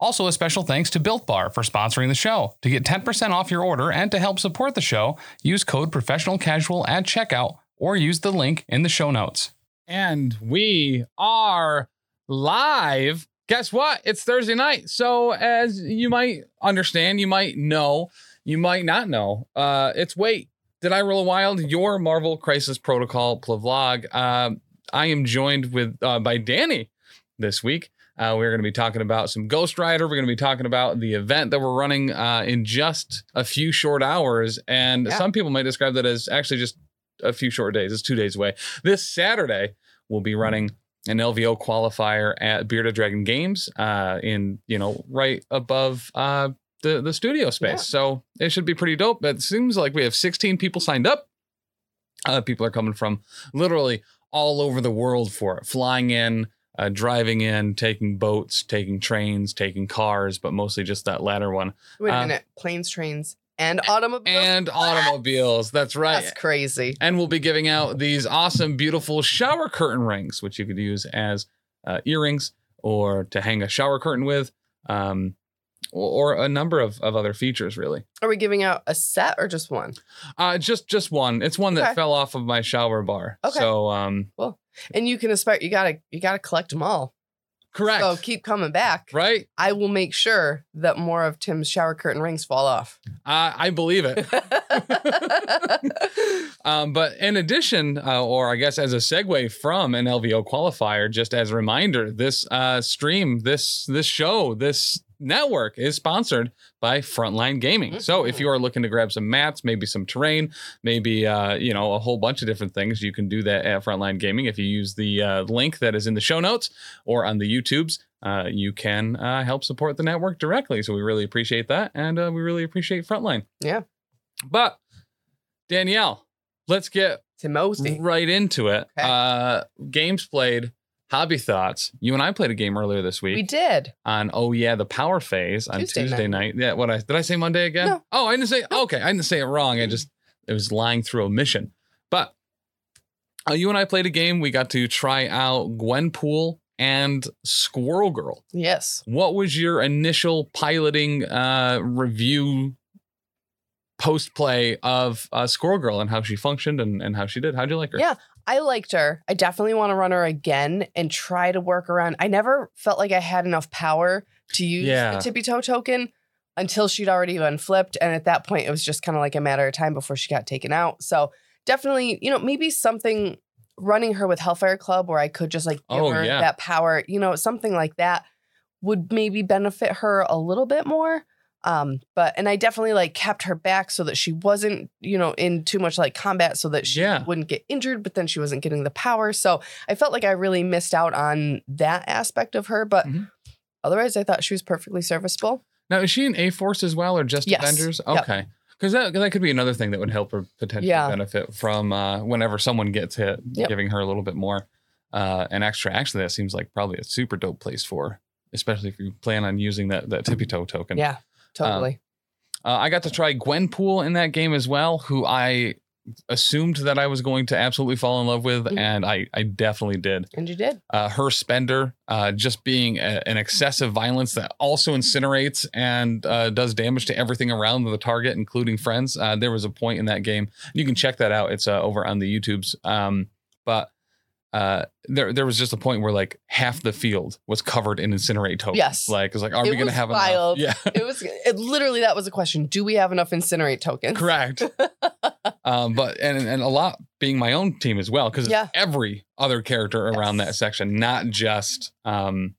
Also, a special thanks to Built Bar for sponsoring the show. To get 10% off your order and to help support the show, use code professional casual at checkout or use the link in the show notes. And we are live. Guess what? It's Thursday night. So, as you might understand, you might know, you might not know, uh, it's Wait, Did I Roll a Wild? Your Marvel Crisis Protocol vlog. Uh, I am joined with uh, by Dani this week. Uh, we're going to be talking about some Ghost Rider. We're going to be talking about the event that we're running uh, in just a few short hours. And Yeah. some people might describe that as actually just a few short days. It's two days away. This Saturday, we'll be running an LVO qualifier at Bearded Dragon Games uh, in, you know, right above uh, the, the studio space. Yeah. So it should be pretty dope. It seems like we have 16 people signed up. Uh, people are coming from literally all over the world for it, flying in, uh, driving in, taking boats, taking trains, taking cars, but mostly just that latter one. Wait a Uh, minute. Planes, trains, and automobiles. And automobiles. That's right. That's crazy. And we'll be giving out these awesome, beautiful shower curtain rings, which you could use as uh, earrings or to hang a shower curtain with, um, or, a number of, of other features, really. Are we giving out a set or just one? Uh, just just one. It's one that fell off of my shower bar. Okay. So, um, And you can aspire. You gotta. You gotta collect them all. correct. So keep coming back. right? I will make sure that more of Tim's shower curtain rings fall off. Uh, I believe it. Um, but in addition, uh, or I guess as a segue from an LVO qualifier, just as a reminder, this uh, stream, this this show, this network is sponsored by Frontline Gaming. So if you are looking to grab some mats, maybe some terrain, maybe uh, you know a whole bunch of different things, you can do that at Frontline Gaming. If you use the uh, link that is in the show notes or on the YouTubes. Uh, you can uh, help support the network directly. So we really appreciate that. And uh, we really appreciate Frontline. Yeah. But Danielle, let's get Timothy. right into it. Okay. Uh, games played, hobby thoughts. You and I played a game earlier this week We did. on Oh Yeah, the Power Phase on Tuesday Tuesday, night. Yeah, what I did I say Monday again? No. Oh, I didn't say. Okay, I didn't say it wrong. I just it was lying through omission. But uh, you and I played a game. We got to try out Gwenpool and Squirrel Girl. Yes. What was your initial piloting uh, review post play of uh, Squirrel Girl and how she functioned and, and how she did? How'd you like her? Yeah. I liked her. I definitely want to run her again and try to work around. I never felt like I had enough power to use Yeah. the tippy toe token until she'd already been flipped. And at that point, it was just kind of like a matter of time before she got taken out. So definitely, you know, maybe something running her with Hellfire Club where I could just like give Oh, her yeah. that power, you know, something like that would maybe benefit her a little bit more. Um, but and I definitely like kept her back so that she wasn't, you know, in too much like combat so that she Yeah. wouldn't get injured, but then she wasn't getting the power. So I felt like I really missed out on that aspect of her. But Mhm. otherwise I thought she was perfectly serviceable. Now, is she in A Force as well or just Yes. Avengers? Yep. Okay. Because that, that could be another thing that would help her potentially Yeah. benefit from uh, whenever someone gets hit, Yep. giving her a little bit more uh, an extra. Actually, that seems like probably a super dope place for, especially if you plan on using that, that tippy toe token. Yeah, totally. Uh, I got to try Gwenpool in that game as well, who I assumed that I was going to absolutely fall in love with, Mhm. and I, I definitely did. and you did. Uh, her spender uh, just being a, an excessive violence that also incinerates and uh, does damage to everything around the target, including friends. Uh, there was a point in that game. You can check that out. It's uh, over on the YouTubes. Um, but uh, there there was just a point where like half the field was covered in incinerate tokens. Yes. Like, it's like, are It we going to have wild. enough? Yeah. It was it, literally that was a question. Do we have enough incinerate tokens? Correct. um, but and and a lot being my own team as well because Yeah. every other character around that section, not just um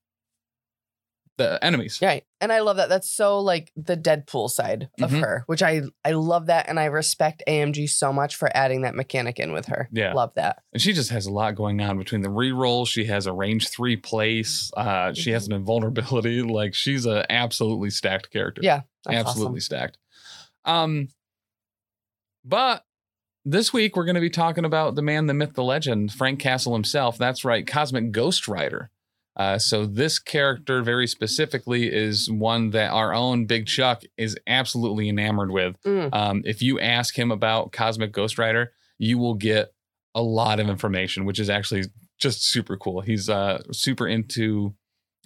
the enemies. Right. And I love that. That's so like the Deadpool side of Mhm. her, which I I love that and I respect AMG so much for adding that mechanic in with her. Yeah. Love that. And she just has a lot going on between the reroll. She has a range three place. Uh, she has an invulnerability. Like she's a absolutely stacked character. Yeah. That's absolutely stacked. Um, but this week we're going to be talking about the man, the myth, the legend, Frank Castle himself. That's right, Cosmic Ghost Rider. Uh, so this character, very specifically, is one that our own Big Chuck is absolutely enamored with. Mm. Um, if you ask him about Cosmic Ghost Rider, you will get a lot of information, which is actually just super cool. He's uh, super into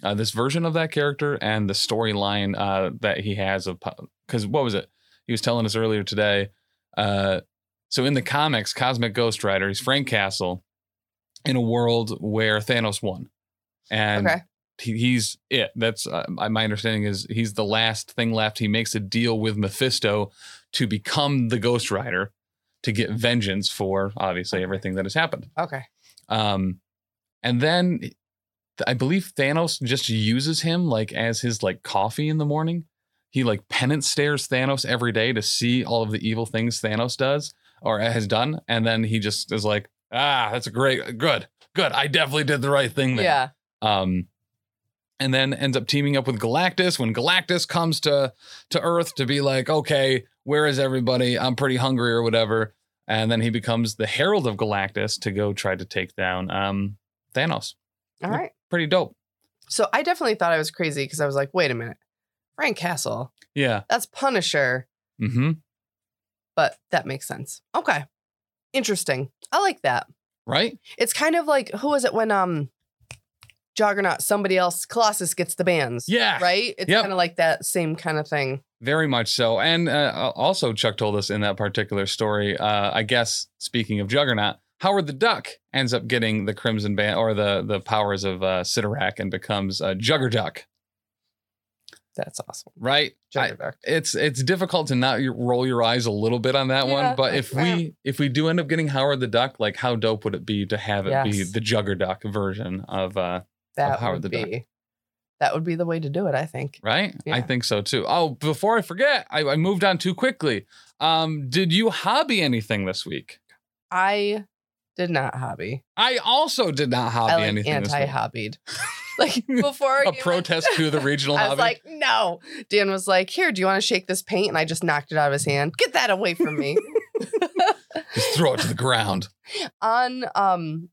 uh, this version of that character and the storyline uh, that he has of because what was it? He was telling us earlier today. Uh, so in the comics, Cosmic Ghost Rider, he's Frank Castle in a world where Thanos won, and Okay. he, he's it. That's uh, my understanding is he's the last thing left. He makes a deal with Mephisto to become the Ghost Rider to get vengeance for obviously everything that has happened. Okay. Um, and then I believe Thanos just uses him like as his like coffee in the morning. He like penance stares Thanos every day to see all of the evil things Thanos does or has done, and then he just is like, ah, that's a great, good, good. I definitely did the right thing there. Yeah. Um, and then ends up teaming up with Galactus when Galactus comes to to Earth to be like, okay, where is everybody? I'm pretty hungry or whatever. And then he becomes the Herald of Galactus to go try to take down um, Thanos. All right. Pretty dope. So I definitely thought I was crazy because I was like, wait a minute. Frank Castle. Yeah. That's Punisher, Mm-hmm. but that makes sense. Okay. Interesting. I like that. Right. It's kind of like who was it when um Juggernaut, somebody else, Colossus gets the bands. Yeah. Right? It's Yep. kind of like that same kind of thing. Very much so. And uh, also, Chuck told us in that particular story, uh, I guess, speaking of Juggernaut, Howard the Duck ends up getting the Crimson Band or the, the powers of uh, Cyttorak and becomes uh, Juggerduck. That's awesome. Right. I- it's it's difficult to not roll your eyes a little bit on that Yeah, one but if we if we do end up getting howard the duck like how dope would it be to have it be Yes. the juggerduck version of uh that would be that would be the way to do it, I think. right i think so too oh before i forget I, I moved on too quickly um did you hobby anything this week I did not hobby. i also did not hobby I like anything this week. anti-hobbied. like before a protest to the regional I was hobby like, no. Dan was like, here, do you want to shake this paint? And I just knocked it out of his hand. Get that away from me. just throw it to the ground on um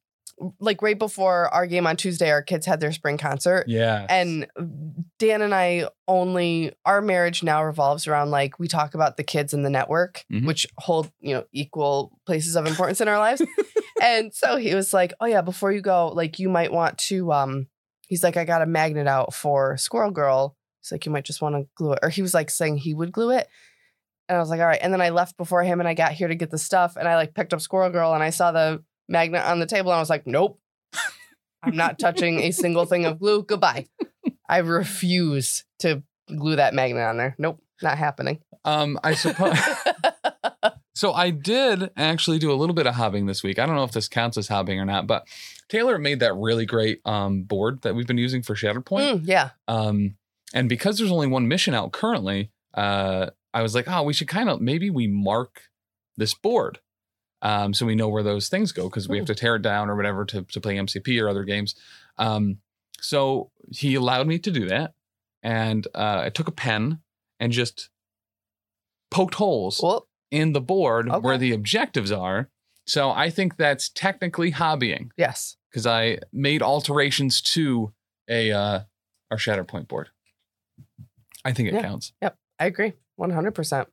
like right before our game on Tuesday, our kids had their spring concert. yeah And Dan and I only our marriage now revolves around like we talk about the kids and the network, Mhm. which hold, you know, equal places of importance in our lives. and so he was like, Oh yeah, before you go, like you might want to um he's like, I got a magnet out for Squirrel Girl. He's like, you might just want to glue it. Or he was like saying he would glue it. And I was like, all right. And then I left before him and I got here to get the stuff and I like picked up Squirrel Girl and I saw the magnet on the table and I was like, nope. I'm not touching a single thing of glue. Goodbye. I refuse to glue that magnet on there. Nope, not happening. um i suppose So I did actually do a little bit of hobbying this week. I don't know if this counts as hobbying or not, but Taylor made that really great um, board that we've been using for Shatterpoint. Mm, yeah. Um, and because there's only one mission out currently, uh, I was like, oh, we should kind of maybe we mark this board um, so we know where those things go because we have to tear it down or whatever to, to play MCP or other games. Um, so he allowed me to do that. And uh, I took a pen and just poked holes Well, in the board where the objectives are. So I think that's technically hobbying yes. because I made alterations to a uh, our Shatterpoint board. I think it Yeah. counts. Yep. I agree. 100%.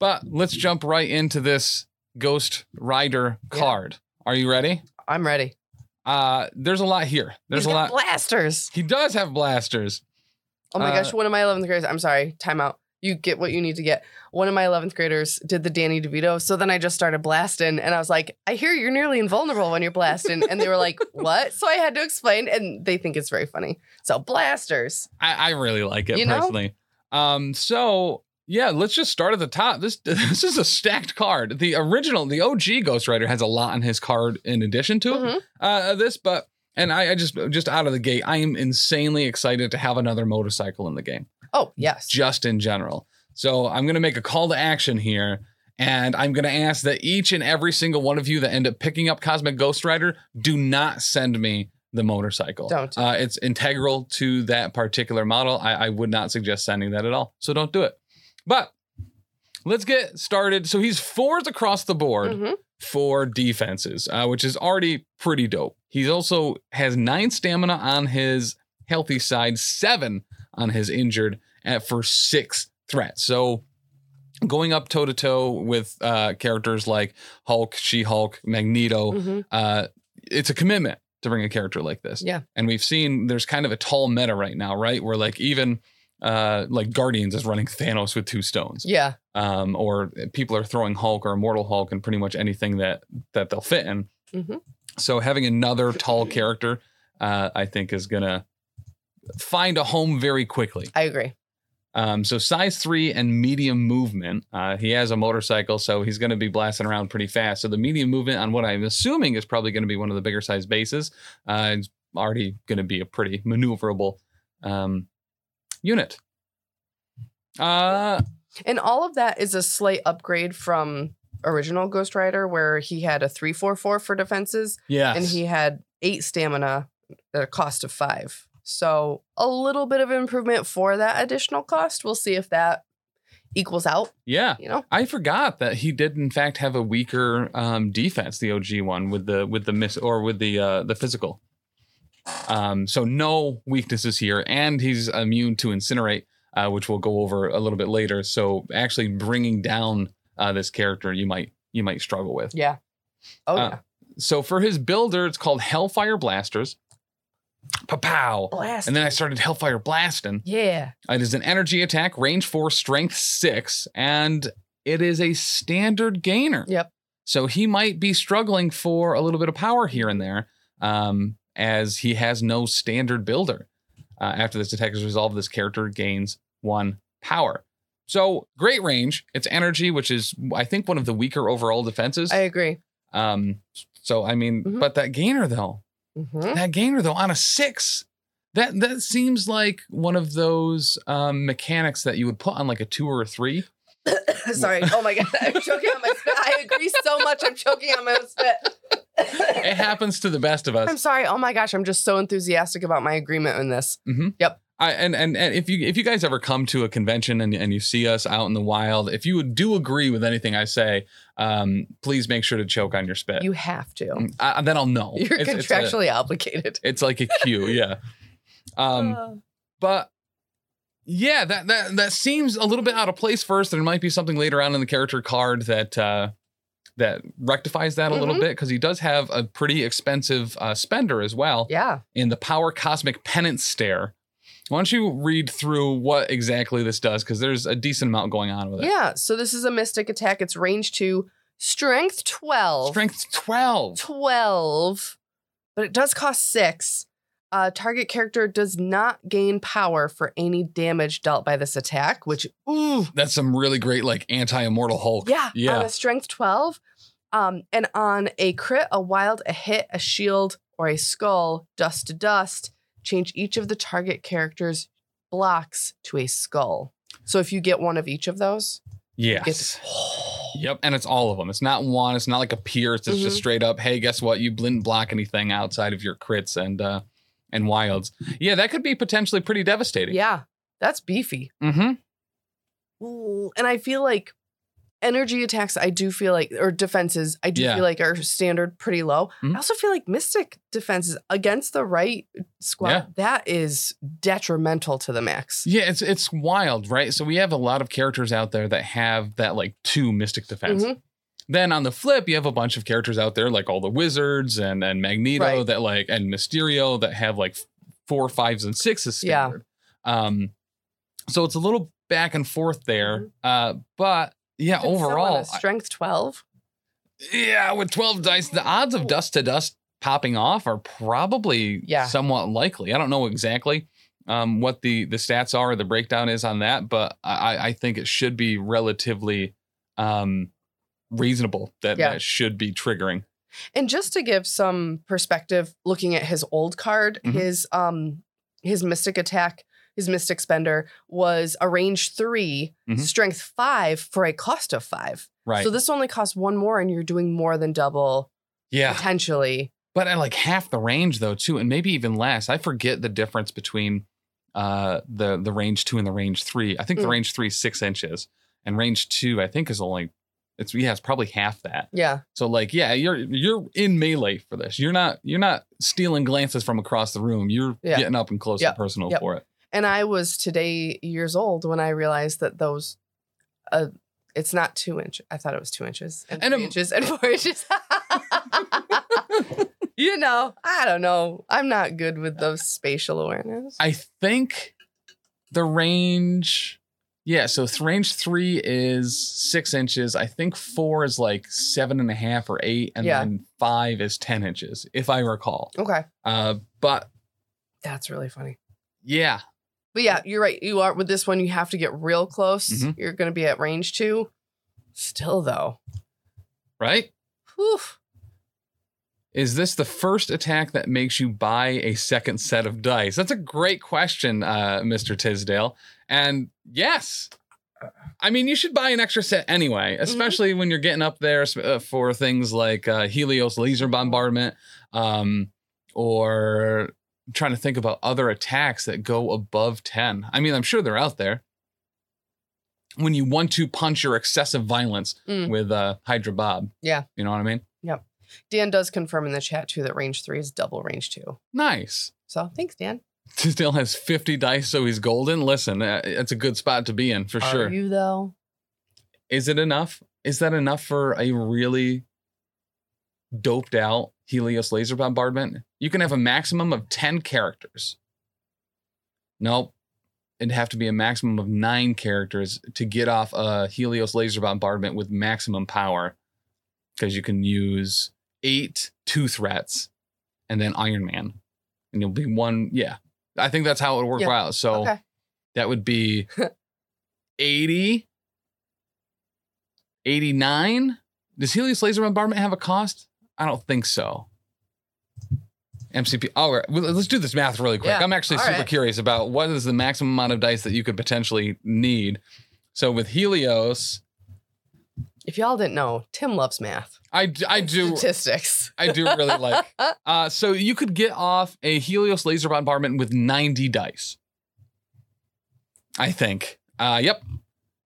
But let's jump right into this Ghost Rider card. Are you ready? I'm ready. Uh, there's a lot here. There's He's a got lot. blasters. he does have blasters. Oh my Uh, gosh, one of my 11th graders, I'm sorry, timeout. You get what you need to get. One of my 11th graders did the Danny DeVito. So then I just started blasting and I was like, I hear you're nearly invulnerable when you're blasting. And they were like, what? So I had to explain and they think it's very funny. So blasters. I, I really like it You know? personally. Um, so yeah, let's just start at the top. This this is a stacked card. The original, the OG Ghost Rider has a lot on his card in addition to. Mhm. uh, this, but And I, I just just out of the gate, I am insanely excited to have another motorcycle in the game, Oh yes. just in general. So I'm gonna make a call to action here. And I'm going to ask that each and every single one of you that end up picking up Cosmic Ghost Rider do not send me the motorcycle. Don't. Uh, it's integral to that particular model. I, I would not suggest sending that at all. So don't do it. But let's get started. So he's fours across the board Mhm. for defenses, uh, which is already pretty dope. He also has nine stamina on his healthy side, seven on his injured, at for six threats. So going up toe to toe with uh, characters like Hulk, She Hulk, Magneto, Mhm. uh, it's a commitment to bring a character like this. Yeah. And we've seen there's kind of a tall meta right now, right? Where like even uh, like Guardians is running Thanos with two stones Yeah. um, or people are throwing Hulk or Immortal Hulk and pretty much anything that that they'll fit in. Mhm. So having another tall character, uh, I think, is gonna find a home very quickly. I agree. Um, so size three and medium movement. Uh, he has a motorcycle, so he's going to be blasting around pretty fast. So the medium movement on what I'm assuming is probably going to be one of the bigger size bases. Uh, it's already going to be a pretty maneuverable um, unit. Uh, And all of that is a slight upgrade from original Ghost Rider, where he had a three four four for defenses, yeah, and he had eight stamina at a cost of five. So a little bit of improvement for that additional cost. We'll see if that equals out. yeah. You know. I forgot that he did in fact have a weaker um, defense, the OG one with the with the miss or with the uh, the physical. Um, so no weaknesses here, and he's immune to incinerate, uh, which we'll go over a little bit later. So actually bringing down uh, this character, you might you might struggle with. Yeah. Oh Uh, yeah. So for his builder, it's called Hellfire Blasters. Pow! Blast. And then I started Hellfire blasting. yeah. It is an energy attack, range four, strength six, and it is a standard gainer. Yep. So he might be struggling for a little bit of power here and there, um, as he has no standard builder. Uh, after this attack is resolved, this character gains one power. So great range. It's energy, which is I think one of the weaker overall defenses. I agree. um, so I mean, Mhm. but that gainer though, Mhm. that gainer though on a six that that seems like one of those um mechanics that you would put on like a two or a three Sorry. Oh my god. I'm choking on my spit. I agree so much. I'm choking on my spit. It happens to the best of us. I'm sorry. Oh my gosh. I'm just so enthusiastic about my agreement in this. Yep. I, and, and and if you if you guys ever come to a convention and, and you see us out in the wild if you do agree with anything i say um please make sure to choke on your spit You have to. I, then i'll know You're It's- it's a- contractually obligated. it's like a cue yeah um Uh, but yeah that that that seems a little bit out of place first there might be something later on in the character card that uh that rectifies that a little Mhm. bit because he does have a pretty expensive uh, spender as well yeah. in the power cosmic penance stare why don't you read through what exactly this does because there's a decent amount going on with it Yeah. So this is a mystic attack. It's range two, strength 12. strength 12 12. But it does cost six. Uh, target character does not gain power for any damage dealt by this attack, which, ooh, that's some really great like anti-immortal hulk yeah, on yeah a strength 12. Um, and on a crit, a wild, a hit, a shield, or a skull, dust to dust, change each of the target character's blocks to a skull. So if you get one of each of those, get yes to- Yep, and it's all of them. It's not one. It's not like a pierce. It's just Mhm. straight up. Hey, guess what? You didn't block anything outside of your crits and uh and wilds. Yeah, that could be potentially pretty devastating. yeah, that's beefy. Mm-hmm. Ooh, and I feel like energy attacks, I do feel like, or defenses, I do Yeah. feel like are standard pretty low. Mhm. I also feel like mystic defenses against the right squad, Yeah. that is detrimental to the max. Yeah, it's it's wild, right? So we have a lot of characters out there that have that like two mystic defense. Mhm. Then on the flip, you have a bunch of characters out there like all the wizards and and Magneto Right. that like and Mysterio that have like four, fives, and sixes Yeah. Um, so it's a little back and forth there. Uh, but yeah, overall, a strength 12. Yeah, with 12 dice, the odds of dust to dust popping off are probably Yeah. somewhat likely. I don't know exactly um, what the the stats are or the breakdown is on that, but I, I think it should be relatively um, reasonable that Yeah. that should be triggering. And just to give some perspective, looking at his old card, Mhm. his um his mystic attack, his mystic spender was a range 3 Mhm. strength five for a cost of five. Right. So this only costs one more, and you're doing more than double yeah. potentially. But at like half the range though, too, and maybe even less. I forget the difference between uh the the range two and the range three. I think the Mm. range three is six inches, and range two, I think, is only it's yeah, it's probably half that. Yeah. So like, yeah, you're you're in melee for this. You're not you're not stealing glances from across the room. You're Yeah. getting up and close Yep. and personal Yep. for it. And I was today years old when I realized that those, uh, it's not two inch. I thought it was two inches and, And three a- inches and four inches. you know, I don't know. I'm not good with those spatial awareness. I think the range, yeah. So th- range three is six inches. I think four is like seven and a half or eight, and Yeah. then five is ten inches, if I recall. okay, Uh, but that's really funny. yeah, But yeah, you're right. You are with this one. You have to get real close. Mhm. You're going to be at range two. Still though, right. Whew. Is this the first attack that makes you buy a second set of dice? That's a great question, uh, Mr. Tisdale. And yes, I mean, you should buy an extra set anyway, especially when you're getting up there uh, for things like uh, Helios laser bombardment um, or trying to think about other attacks that go above 10. I mean, I'm sure they're out there. When you want to punch your excessive violence Mm. with uh, Hydra Bob. Yeah. You know what I mean? Yep. Dan does confirm in the chat too that range three is double range two. Nice. So thanks, Dan. Tisdale has 50 dice, so he's golden. Listen, uh, it's a good spot to be in for Are sure. you though? Is it enough? Is that enough for a really doped out Helios laser bombardment? You can have a maximum of 10 characters. Nope. It'd have to be a maximum of nine characters to get off a Helios laser bombardment with maximum power. Because you can use eight two threats and then Iron Man. And you'll be one. Yeah. I think that's how it would work Yeah. out. So Okay. that would be 80, 89. Does Helios Laser Bombardment have a cost? I don't think so. MCP. All right, well, let's do this math really quick. Yeah, I'm actually all super right. curious about what is the maximum amount of dice that you could potentially need. So with Helios, If y'all didn't know, Tim loves math. I, I do statistics. I do really like. Uh, so you could get off a Helios laser bombardment with 90 dice. I think. Uh, yep.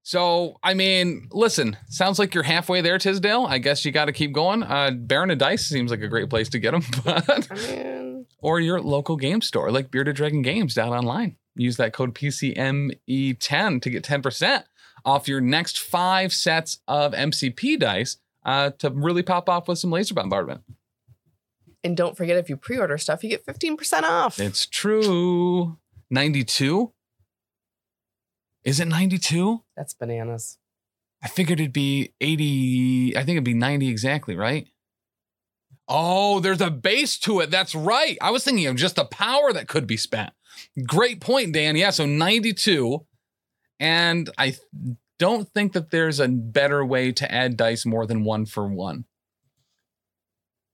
So I mean, listen, sounds like you're halfway there, Tisdale. I guess you got to keep going. Uh, Baron of Dice seems like a great place to get them, but I mean, or your local game store like Bearded Dragon Games down online. Use that code PCME10 to get 10% off your next five sets of MCP dice uh, to really pop off with some laser bombardment. and don't forget if you pre-order stuff, you get 15% off. It's true. 92? Is it 92? That's bananas. I figured it'd be 80. I think it'd be 90 exactly, right? Oh, there's a base to it. That's right. I was thinking of just the power that could be spent. Great point, Dan. Yeah, so 92. And I don't think that there's a better way to add dice more than one for one.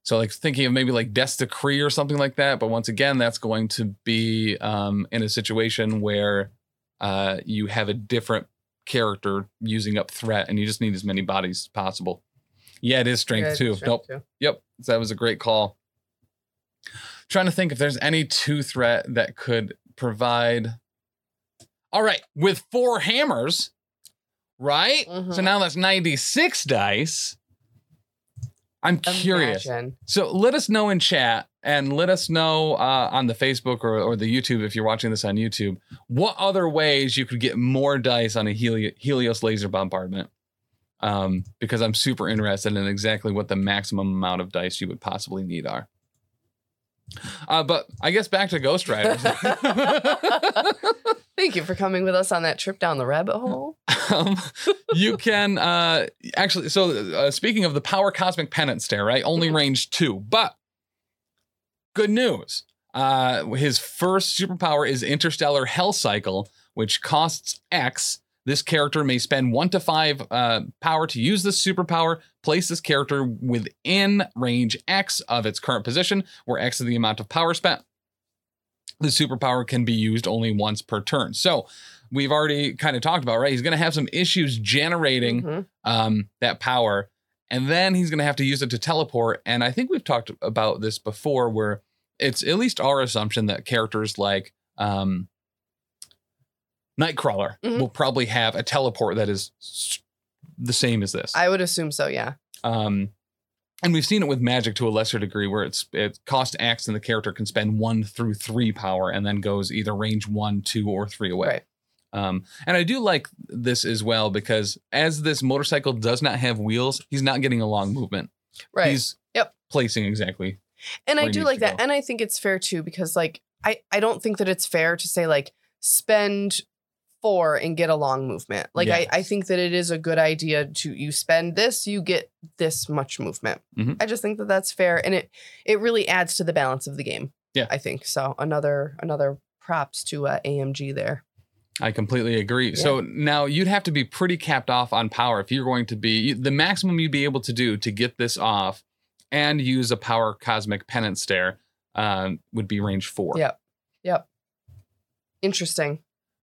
So, like thinking of maybe like Death's Decree or something like that. But once again, that's going to be um, in a situation where uh, you have a different character using up threat and you just need as many bodies as possible. Yeah, it is strength Yeah, too. strength nope. too. Yep. So that was a great call. Trying to think if there's any two threat that could provide. All right, with four hammers, right? So Mhm. now that's 96 dice. I'm curious. Imagine. So let us know in chat and let us know uh, on the Facebook or, or the YouTube if you're watching this on YouTube what other ways you could get more dice on a Heli- Helios laser bombardment. Um, because I'm super interested in exactly what the maximum amount of dice you would possibly need are. Uh, but I guess back to Ghost Rider. Thank you for coming with us on that trip down the rabbit hole. um, you can uh, actually. So uh, speaking of the power cosmic penance stare, right? Only Mhm. range two, but good news. Uh, his first superpower is interstellar hell cycle, which costs X. This character may spend one to five uh, power to use this superpower. Place this character within range X of its current position, where X is the amount of power spent. The superpower can be used only once per turn. So we've already kind of talked about, right? He's going to have some issues generating Mhm. um, that power, and then he's going to have to use it to teleport. And I think we've talked about this before, where it's at least our assumption that characters like um, Nightcrawler Mhm. will probably have a teleport that is the same as this. I would assume so. Yeah. Um, and we've seen it with magic to a lesser degree, where it's it cost X and the character can spend one through three power and then goes either range one, two, or three away. Right. Um, and I do like this as well because as this motorcycle does not have wheels, he's not getting a long movement. Right. He's Yep. placing exactly. and I do like that. go. And I think it's fair too, because like I, I don't think that it's fair to say like spend four and get a long movement. Like I, I think that it is a good idea to you spend this, you get this much movement. Mhm. I just think that that's fair. And it it really adds to the balance of the game. Yeah. I think so. Another another props to uh, AMG there. I completely agree. So now you'd have to be pretty capped off on power if you're going to be the maximum you'd be able to do to get this off and use a power cosmic penance stare um, would be range four. Yep. Yep. Interesting.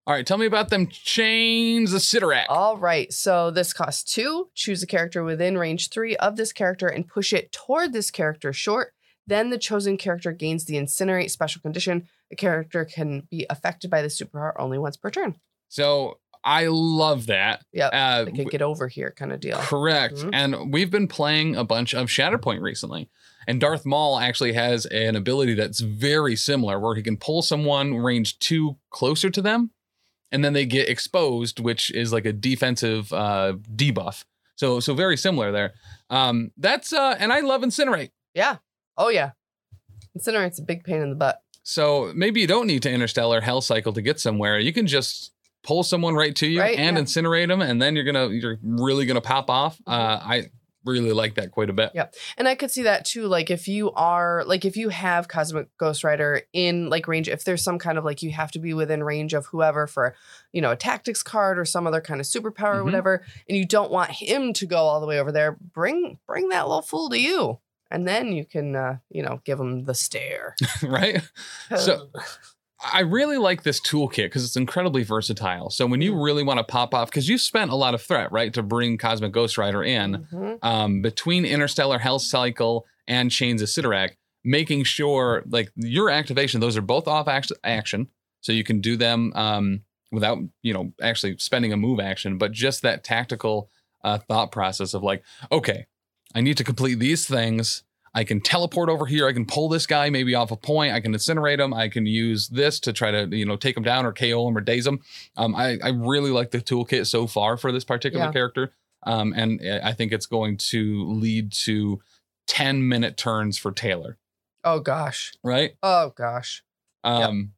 All right, tell me about them chains of Cyttorak. All right. So this costs two. Choose a character within range three of this character and push it toward this character short. Then the chosen character gains the incinerate special condition. A character can be affected by the superpower only once per turn. So I love that. Yeah, Uh, like a get over here kind of deal. Correct. Mhm. And we've been playing a bunch of Shatterpoint recently. And Darth Maul actually has an ability that's very similar where he can pull someone range two closer to them and then they get exposed, which is like a defensive uh, debuff. So so very similar there. Um, that's uh, and I love Incinerate. Yeah. Oh yeah. Incinerate's a big pain in the butt. So maybe you don't need to interstellar hell cycle to get somewhere. You can just pull someone right to you Right, and yeah. incinerate them, and then you're gonna you're really gonna pop off. Uh, I really like that quite a bit. Yeah. And I could see that too. Like if you are like if you have Cosmic Ghost Rider in like range, if there's some kind of like you have to be within range of whoever for, you know, a tactics card or some other kind of superpower or Mhm. whatever, and you don't want him to go all the way over there, bring bring that little fool to you. And then you can uh, you know, give him the stare. right? So- I really like this toolkit because it's incredibly versatile. So when you Mm. really want to pop off, because you spent a lot of threat, right, to bring Cosmic Ghost Rider in Mhm. um, between Interstellar Hell Cycle and Chains of Cyttorak, making sure like your activation, those are both off act- action, so you can do them um, without you know actually spending a move action, but just that tactical uh, thought process of like, okay, I need to complete these things. I can teleport over here. I can pull this guy maybe off a point. I can incinerate him. I can use this to try to you know take him down or KO him or daze him. Um, I I really like the toolkit so far for this particular Yeah. character. Um, and I think it's going to lead to 10 minute turns for Taylor, Oh gosh. right? Oh gosh. Um,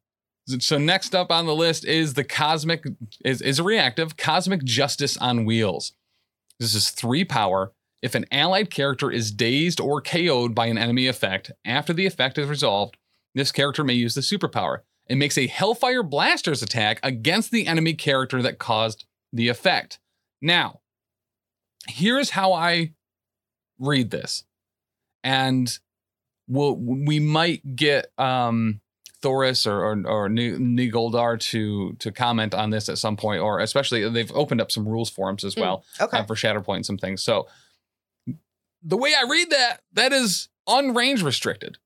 So next up on the list is the cosmic is, is a reactive cosmic justice on wheels. This is three power. If an allied character is dazed or KO'd by an enemy effect after the effect is resolved, this character may use the superpower. It makes a Hellfire Blaster's attack against the enemy character that caused the effect. Now, here's how I read this. And we'll, we might get um, Thoras or or, or Nigoldar to to comment on this at some point, or especially they've opened up some rules forums as Hmm. well Okay. uh, for Shatterpoint and some things. So the way I read that, that is unrange restricted.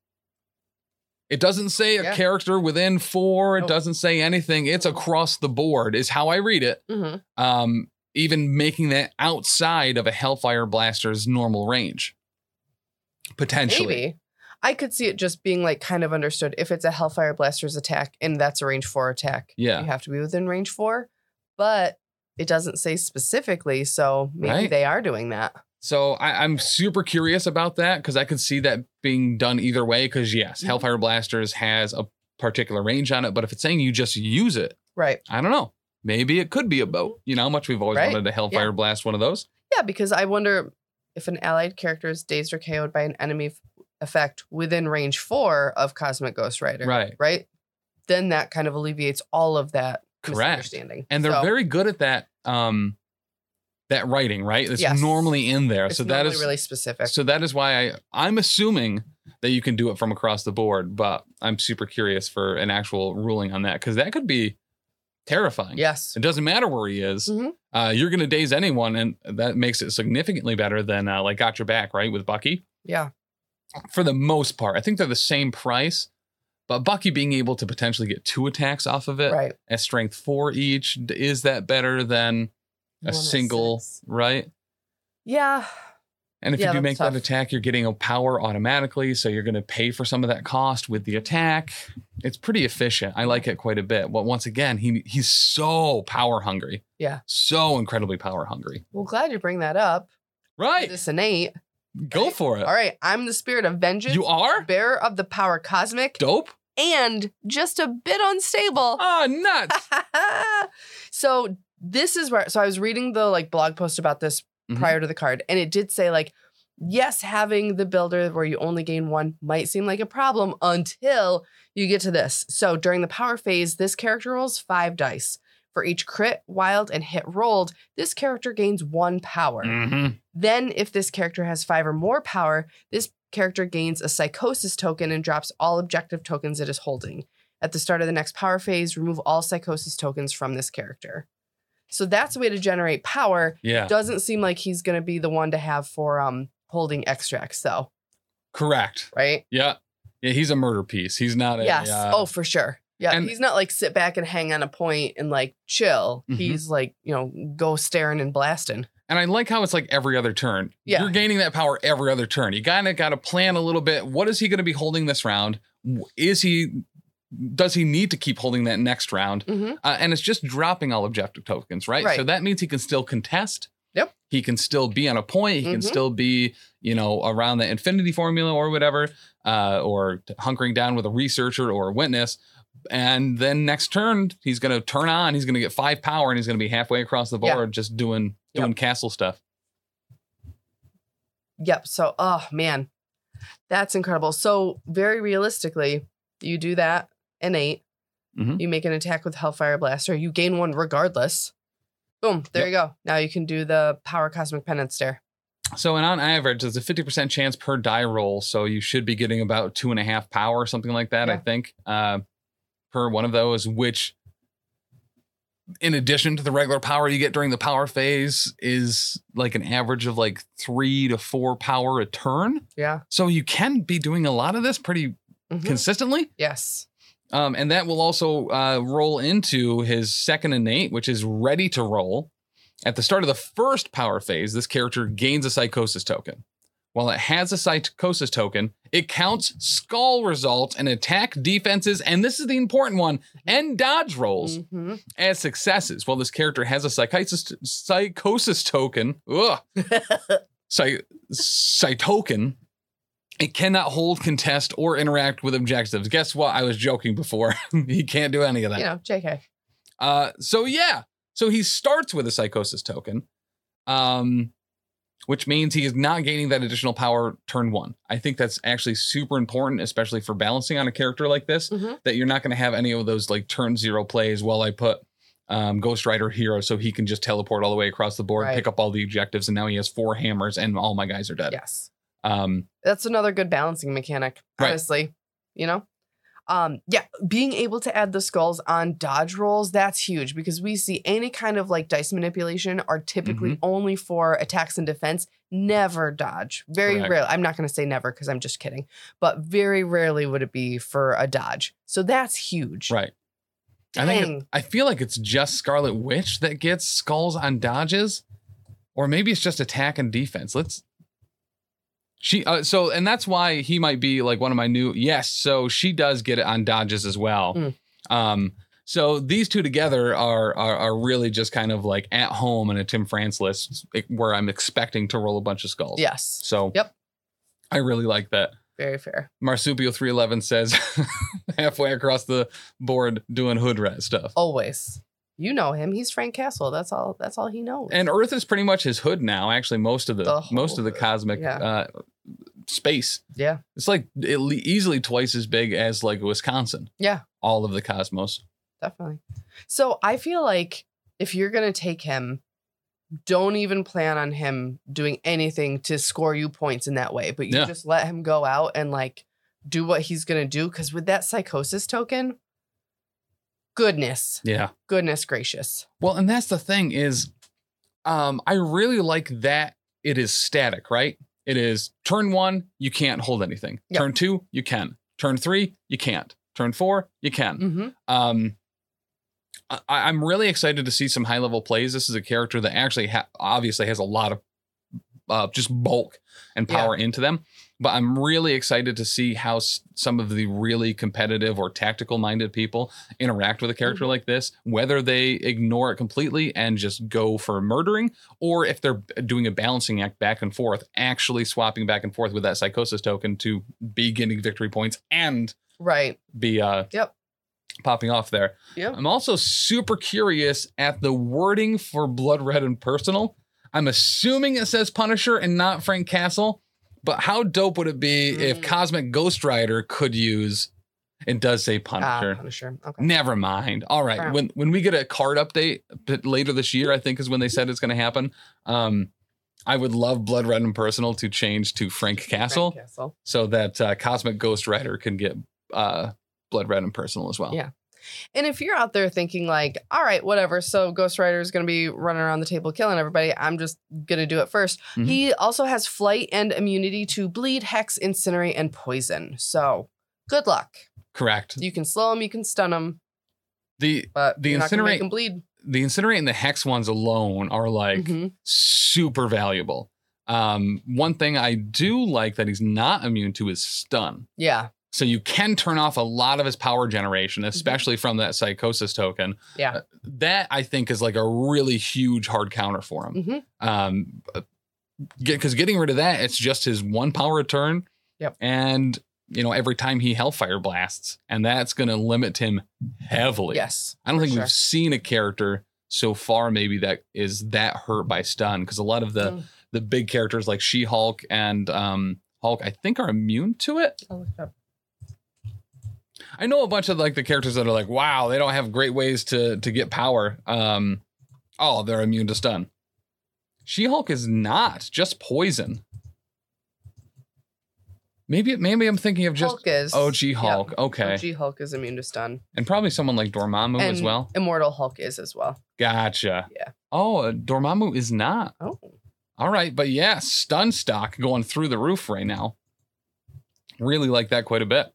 It doesn't say a Yeah. character within four. It Nope. doesn't say anything. It's across the board. Is how I read it. hmm Um, even making that outside of a Hellfire Blaster's normal range, potentially. Maybe. I could see it just being like kind of understood if it's a Hellfire Blaster's attack and that's a range four attack. Yeah. You have to be within range four, but it doesn't say specifically. So maybe Right. they are doing that. So I, I'm super curious about that because I could see that being done either way. Because yes, Mhm. Hellfire Blasters has a particular range on it, but if it's saying you just use it, Right. I don't know. Maybe it could be a boat. You know how much we've always Mm-hmm. Right. wanted to Hellfire Yeah. Blast one of those. Yeah, because I wonder if an allied character is dazed or KO'd by an enemy f- effect within range four of Cosmic Ghost Rider. Right. Right. Then that kind of alleviates all of that Correct. misunderstanding. And they're So, very good at that um that writing, right? It's Yes. normally in there. It's so that is really specific. so that is why I I'm assuming that you can do it from across the board, but I'm super curious for an actual ruling on that because that could be terrifying. yes. It doesn't matter where he is. Mhm. Uh, you're going to daze anyone, and that makes it significantly better than uh, like Got Your Back, right? With Bucky, Yeah. for the most part, I think they're the same price. But Bucky being able to potentially get two attacks off of it Right. at strength four each, is that better than a single, six. right? Yeah. And if Yeah, you do make tough. that attack, you're getting a power automatically. So you're going to pay for some of that cost with the attack. It's pretty efficient. I like it quite a bit. But once again, he he's so power hungry. Yeah. So incredibly power hungry. Well, glad you bring that up. Right. This innate. Go for it. All right. I'm the spirit of vengeance. You are? bearer of the power cosmic Dope. and just a bit unstable. Ah, nuts. so this is where so I was reading the like blog post about this Mhm. prior to the card, and it did say like, yes, having the builder where you only gain one might seem like a problem until you get to this. So during the power phase, this character rolls five dice. For each crit, wild, and hit rolled, this character gains one power. Mhm. Then, if this character has five or more power, this character gains a psychosis token and drops all objective tokens it is holding. At the start of the next power phase, remove all psychosis tokens from this character. So that's a way to generate power. Yeah. Doesn't seem like he's going to be the one to have for um holding extracts, though, Correct. right? Yeah. Yeah. He's a murder piece. He's not a. yes. uh, oh, for sure. Yeah. and- he's not like sit back and hang on a point and like chill. Mhm. He's like, you know, go staring and blasting. And I like how it's like every other turn. Yeah. You're gaining that power every other turn. You kind of got to plan a little bit. What is he going to be holding this round? Is he, does he need to keep holding that next round? hmm Uh, and it's just dropping all objective tokens, right? Right. So that means he can still contest. Yep. He can still be on a point. He can Mhm. still be, you know, around the infinity formula or whatever, uh, or hunkering down with a researcher or a witness. And then next turn, he's going to turn on. He's going to get five power, and he's going to be halfway across the Yeah. board, just doing Yep. doing castle stuff. Yep. So, oh man, that's incredible. So, very realistically, you do that innate. Mhm. You make an attack with Hellfire Blaster. You gain one regardless. Boom. There Yep. you go. Now you can do the Power Cosmic Penance Stare. So, and on average, there's a 50% chance per die roll. So, you should be getting about two and a half power or something like that, I think, uh, per one of those, which, in addition to the regular power you get during the power phase, is like an average of like three to four power a turn. Yeah. So, you can be doing a lot of this pretty Mhm. consistently. Yes. Um, and that will also uh, roll into his second innate, which is ready to roll. At the start of the first power phase, this character gains a psychosis token. While it has a psychosis token, it counts skull results and attack defenses, and this is the important one, and dodge rolls Mhm. as successes. While this character has a psychosis psychosis token, ugh, psy token, it cannot hold, contest, or interact with objectives. Guess what? I was joking before. he can't do any of that. you know, JK. Uh, so yeah, so he starts with a psychosis token, um, which means he is not gaining that additional power turn one. I think that's actually super important, especially for balancing on a character like this. Mhm. That you're not going to have any of those like turn zero plays. While I put um, Ghost Rider hero, so he can just teleport all the way across the board, Right. pick up all the objectives, and now he has four hammers, and all my guys are dead. Yes. Um, That's another good balancing mechanic, Right. honestly. You know? Um, yeah, being able to add the skulls on dodge rolls, that's huge because we see any kind of like dice manipulation are typically Mm-hmm. only for attacks and defense, never dodge. Very Correct. rarely. I'm not going to say never because I'm just kidding, but very rarely would it be for a dodge. So that's huge. right. I think it- I feel like it's just Scarlet Witch that gets skulls on dodges, or maybe it's just attack and defense. Let's. She uh, so and that's why he might be like one of my new yes. So she does get it on dodges as well. Mm. Um. So these two together are, are are really just kind of like at home in a Tim France list where I'm expecting to roll a bunch of skulls. Yes. So Yep. I really like that. Very fair. Marsupial 311 says halfway across the board doing hood rat stuff. Always. You know him. He's Frank Castle. That's all that's all he knows. and Earth is pretty much his hood now. Actually, most of the, The most of the cosmic yeah. uh, space. yeah. It's like at le- easily twice as big as like Wisconsin. Yeah. all of the cosmos. definitely. So I feel like if you're gonna take him, don't even plan on him doing anything to score you points in that way. But you Yeah. just let him go out and like do what he's gonna do. Cause with that psychosis token, goodness, Yeah. goodness gracious. Well, and that's the thing is, um, I really like that it is static, right? It is turn one, you can't hold anything. Yep. Turn two, you can. Turn three, you can't. Turn four, you can. Mm-hmm. Um, I, I'm really excited to see some high level plays. This is a character that actually ha- obviously has a lot of uh, just bulk and Yeah. power into them. But I'm really excited to see how s- some of the really competitive or tactical minded people interact with a character Mhm. like this, whether they ignore it completely and just go for murdering, or if they're doing a balancing act back and forth, actually swapping back and forth with that psychosis token to be getting victory points and Right. be uh Yep. popping off there. Yep. I'm also super curious at the wording for Blood Red and Personal. I'm assuming it says Punisher and not Frank Castle, but how dope would it be if Mm. Cosmic Ghost Rider could use it does say Ah, Punisher. Punisher. Okay. Never mind. All right. When when we get a card update later this year, I think is when they said it's going to happen. Um, I would love Blood Red and Personal to change to Frank Castle Frank Castle. so that uh, Cosmic Ghost Rider can get uh, Blood Red and Personal as well. Yeah. And if you're out there thinking like, all right, whatever, so Ghost Rider is going to be running around the table killing everybody, I'm just going to do it 1st Mhm. He also has flight and immunity to bleed, hex, incinerate, and poison. So good luck. Correct. You can slow him, you can stun him, The but The you're not going to incinerate- him bleed. the incinerate and the hex ones alone are like Mhm. super valuable. Um, one thing I do like that he's not immune to is stun. Yeah. So you can turn off a lot of his power generation, especially from that psychosis token. Mm-hmm. Yeah. Uh, that I think is like a really huge hard counter for him. Mhm. Um, because getting rid of that, it's just his one power return. Yep. And you know, every time he hellfire blasts, and that's going to limit him heavily. Yes. I don't think sure. we've seen a character so far maybe that is that hurt by stun because a lot of the Mm. the big characters like She-Hulk and um Hulk I think are immune to it. I'll look it up. I know a bunch of like the characters that are like wow, they don't have great ways to to get power. Um oh, they're immune to stun. She-Hulk is not, just poison. Maybe maybe I'm thinking of just Hulk is. OG Hulk. Okay. OG Hulk is immune to stun. And probably someone like Dormammu and as well. Immortal Hulk is as well. Gotcha. Yeah. Oh, uh, Dormammu is not. Oh. All right, but yeah, stun stock going through the roof right now. Really like that quite a bit.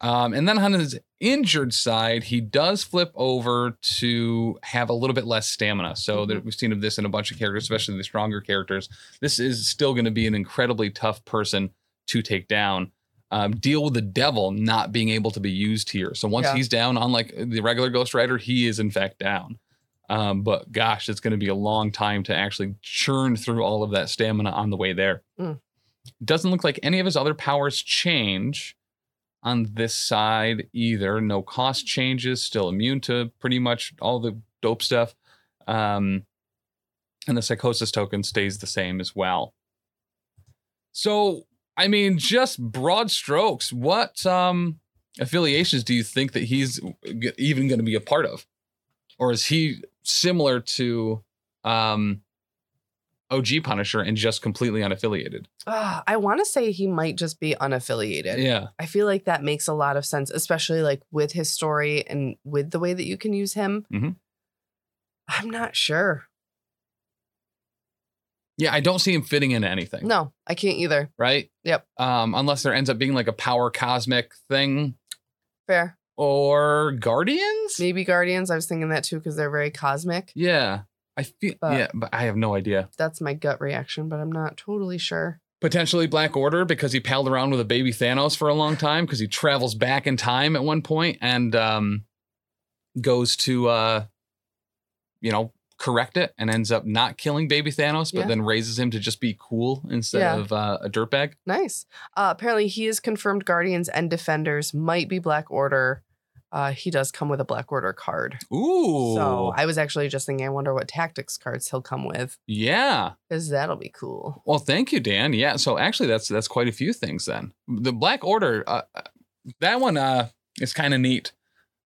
Um, and then on his injured side, he does flip over to have a little bit less stamina. So there, we've seen of this in a bunch of characters, especially the stronger characters. This is still going to be an incredibly tough person to take down. Um, deal with the devil not being able to be used here. So once Yeah. he's down, unlike the regular Ghost Rider, he is in fact down. Um, but gosh, it's going to be a long time to actually churn through all of that stamina on the way there. Mm. Doesn't look like any of his other powers change on this side either. No cost changes, still immune to pretty much all the dope stuff. Um, and the psychosis token stays the same as well. So, I mean, just broad strokes, what um, affiliations do you think that he's even going to be a part of? Or is he similar to um, OG Punisher and just completely unaffiliated? Ah, I want to say he might just be unaffiliated. Yeah. I feel like that makes a lot of sense, especially like with his story and with the way that you can use him. Mhm. I'm not sure. Yeah, I don't see him fitting into anything. No, I can't either. Right? Yep. Um, unless there ends up being like a power cosmic thing Fair. or Guardians? Maybe Guardians. I was thinking that too because they're very cosmic. Yeah. I feel But- yeah, but I have no idea. That's my gut reaction, but I'm not totally sure. Potentially Black Order because he palled around with a baby Thanos for a long time because he travels back in time at one point and um goes to uh you know correct it and ends up not killing baby Thanos but Yeah. then raises him to just be cool instead Yeah. of uh, a dirtbag. Nice. Uh, apparently, he is confirmed Guardians and Defenders might be Black Order. Uh, he does come with a Black Order card. Ooh. So I was actually just thinking, I wonder what tactics cards he'll come with yeah. because that'll be cool. Well, thank you, Dan. Yeah, so actually, that's that's quite a few things then. The Black Order, uh, uh, that one uh, is kind of neat.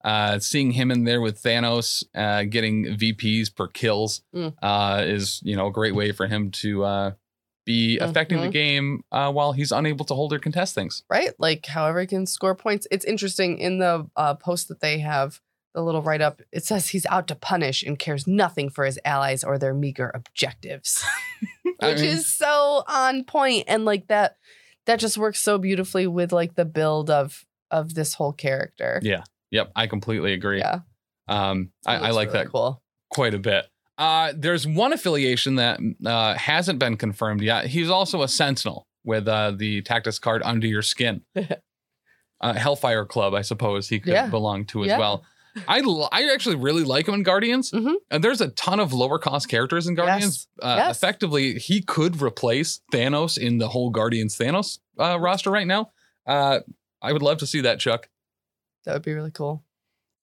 Uh, seeing him in there with Thanos, uh, getting VPs per kills, Mm. uh, is you know a great way for him to uh, be affecting the Mhm. game uh, while he's unable to hold or contest things. right? Like however he can score points. It's interesting in the uh, post that they have, the little write up, it says he's out to punish and cares nothing for his allies or their meager objectives, I which mean- is so on point and like that. That just works so beautifully with like the build of of this whole character. Yeah. Yep, I completely agree. Yeah, Um, I, I like really that Cool. quite a bit. Uh, there's one affiliation that uh, hasn't been confirmed yet. He's also a Sentinel with uh, the tactics card under your skin. uh, Hellfire Club, I suppose he could Yeah. belong to as Yeah. well. I l- I actually really like him in Guardians. Mhm. And there's a ton of lower cost characters in Guardians. Uh, Yes. Effectively, he could replace Thanos in the whole Guardians Thanos uh, roster right now. Uh, I would love to see that, Chuck. That would be really cool.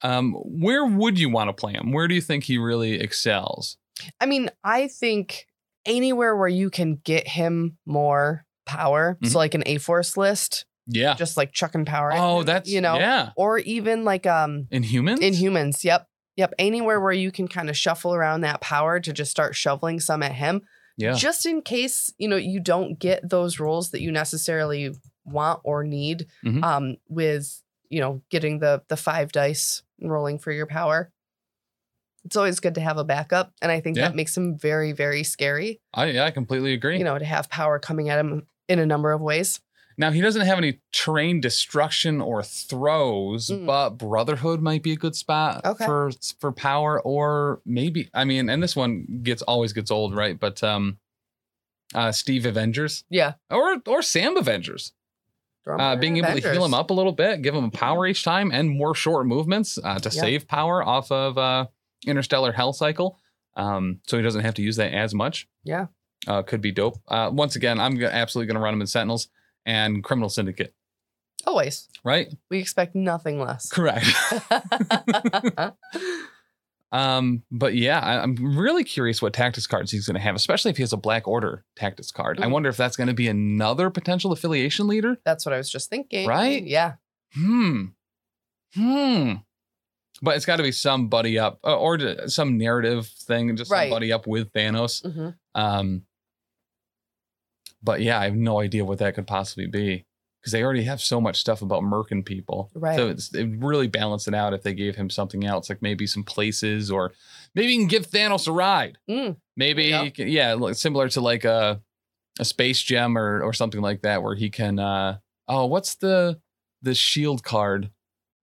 Um, where would you want to play him? Where do you think he really excels? I mean, I think anywhere where you can get him more power, Mhm. so like an A Force list, Yeah. just like chucking power. Oh, him, that's you know, yeah. or even like um Inhumans. Inhumans. Yep, yep. Anywhere where you can kind of shuffle around that power to just start shoveling some at him, yeah. just in case you know you don't get those roles that you necessarily want or need. Mhm. Um, with you know getting the the five dice rolling for your power. It's always good to have a backup, and I think Yeah. that makes him very, very scary. I yeah, I completely agree. You know, to have power coming at him in a number of ways. now he doesn't have any terrain destruction or throws, Mm. but Brotherhood might be a good spot Okay. for for power, or maybe I mean, and this one gets always gets old, right? But um, uh, Steve Avengers Yeah, or or Sam Avengers, uh, being able to heal Avengers. him up a little bit, give him power each time, and more short movements uh, to Yeah. save power off of uh, Interstellar Hell Cycle, um, so he doesn't have to use that as much. Yeah. uh, could be dope. Uh, once again, I'm absolutely going to run him in Sentinels and Criminal Syndicate. Always, Right? we expect nothing less. Correct. um, but yeah, I, I'm really curious what tactics cards he's going to have, especially if he has a Black Order tactics card. I Mm. wonder if that's going to be another potential affiliation leader. That's what I was just thinking. Right? Yeah. Hmm. Hmm. But it's got to be some buddy up uh, or some narrative thing, just Right. some buddy up with Thanos. hmm Um, but yeah, I have no idea what that could possibly be because they already have so much stuff about murking people. Right. So it's, it really balance it out if they gave him something else, like maybe some places, or maybe you can give Thanos a ride. Mm. Maybe, Yeah. can- yeah, similar to like a a space gem or or something like that, where he can. uh Oh, what's the the shield card?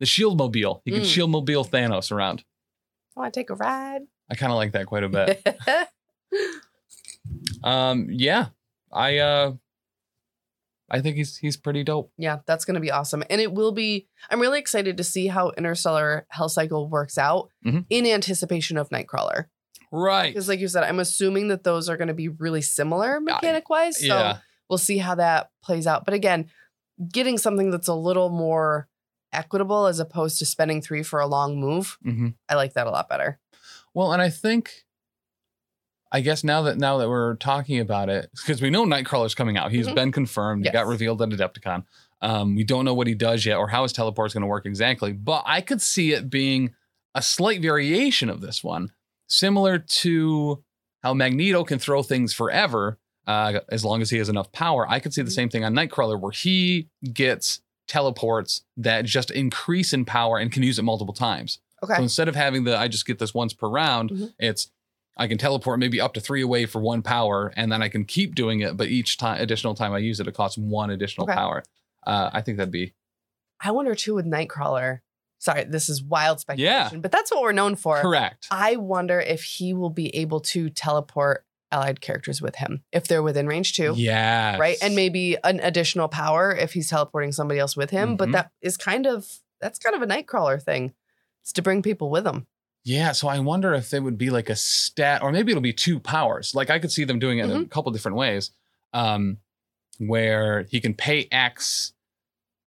The shield mobile. He can Mm. shield mobile Thanos around. I want to take a ride? I kind of like that quite a bit. um, yeah, I uh, I think he's he's pretty dope. yeah, that's going to be awesome. And it will be, I'm really excited to see how Interstellar Hell Cycle works out Mhm. in anticipation of Nightcrawler. Right. Because, like you said, I'm assuming that those are going to be really similar mechanic wise. So yeah. we'll see how that plays out. But again, getting something that's a little more equitable as opposed to spending three for a long move, hmm I like that a lot better. Well, and I think, I guess now that now that we're talking about it, because we know Nightcrawler's coming out, He's Mhm. been confirmed. He got revealed at Adepticon. Um, we don't know what he does yet or how his teleport's going to work exactly, but I could see it being a slight variation of this one, similar to how Magneto can throw things forever uh, as long as he has enough power. I could see the Mhm. same thing on Nightcrawler, where he gets teleports that just increase in power and can use it multiple times. Okay. So instead of having the I just get this once per round, Mhm. it's I can teleport maybe up to three away for one power, and then I can keep doing it. But each time additional time I use it, it costs one additional Okay. power. Uh, I think that'd be I wonder too with Nightcrawler. Sorry, this is wild speculation, but that's what we're known for. correct. I wonder if he will be able to teleport allied characters with him if they're within range too. Yeah. Right. And maybe an additional power if he's teleporting somebody else with him. But Mhm. that is kind of that's kind of a nightcrawler thing. It's to bring people with him. Yeah. So I wonder if it would be like a stat, or maybe it'll be two powers. Like I could see them doing it in Mm-hmm. a couple different ways, um, where he can pay X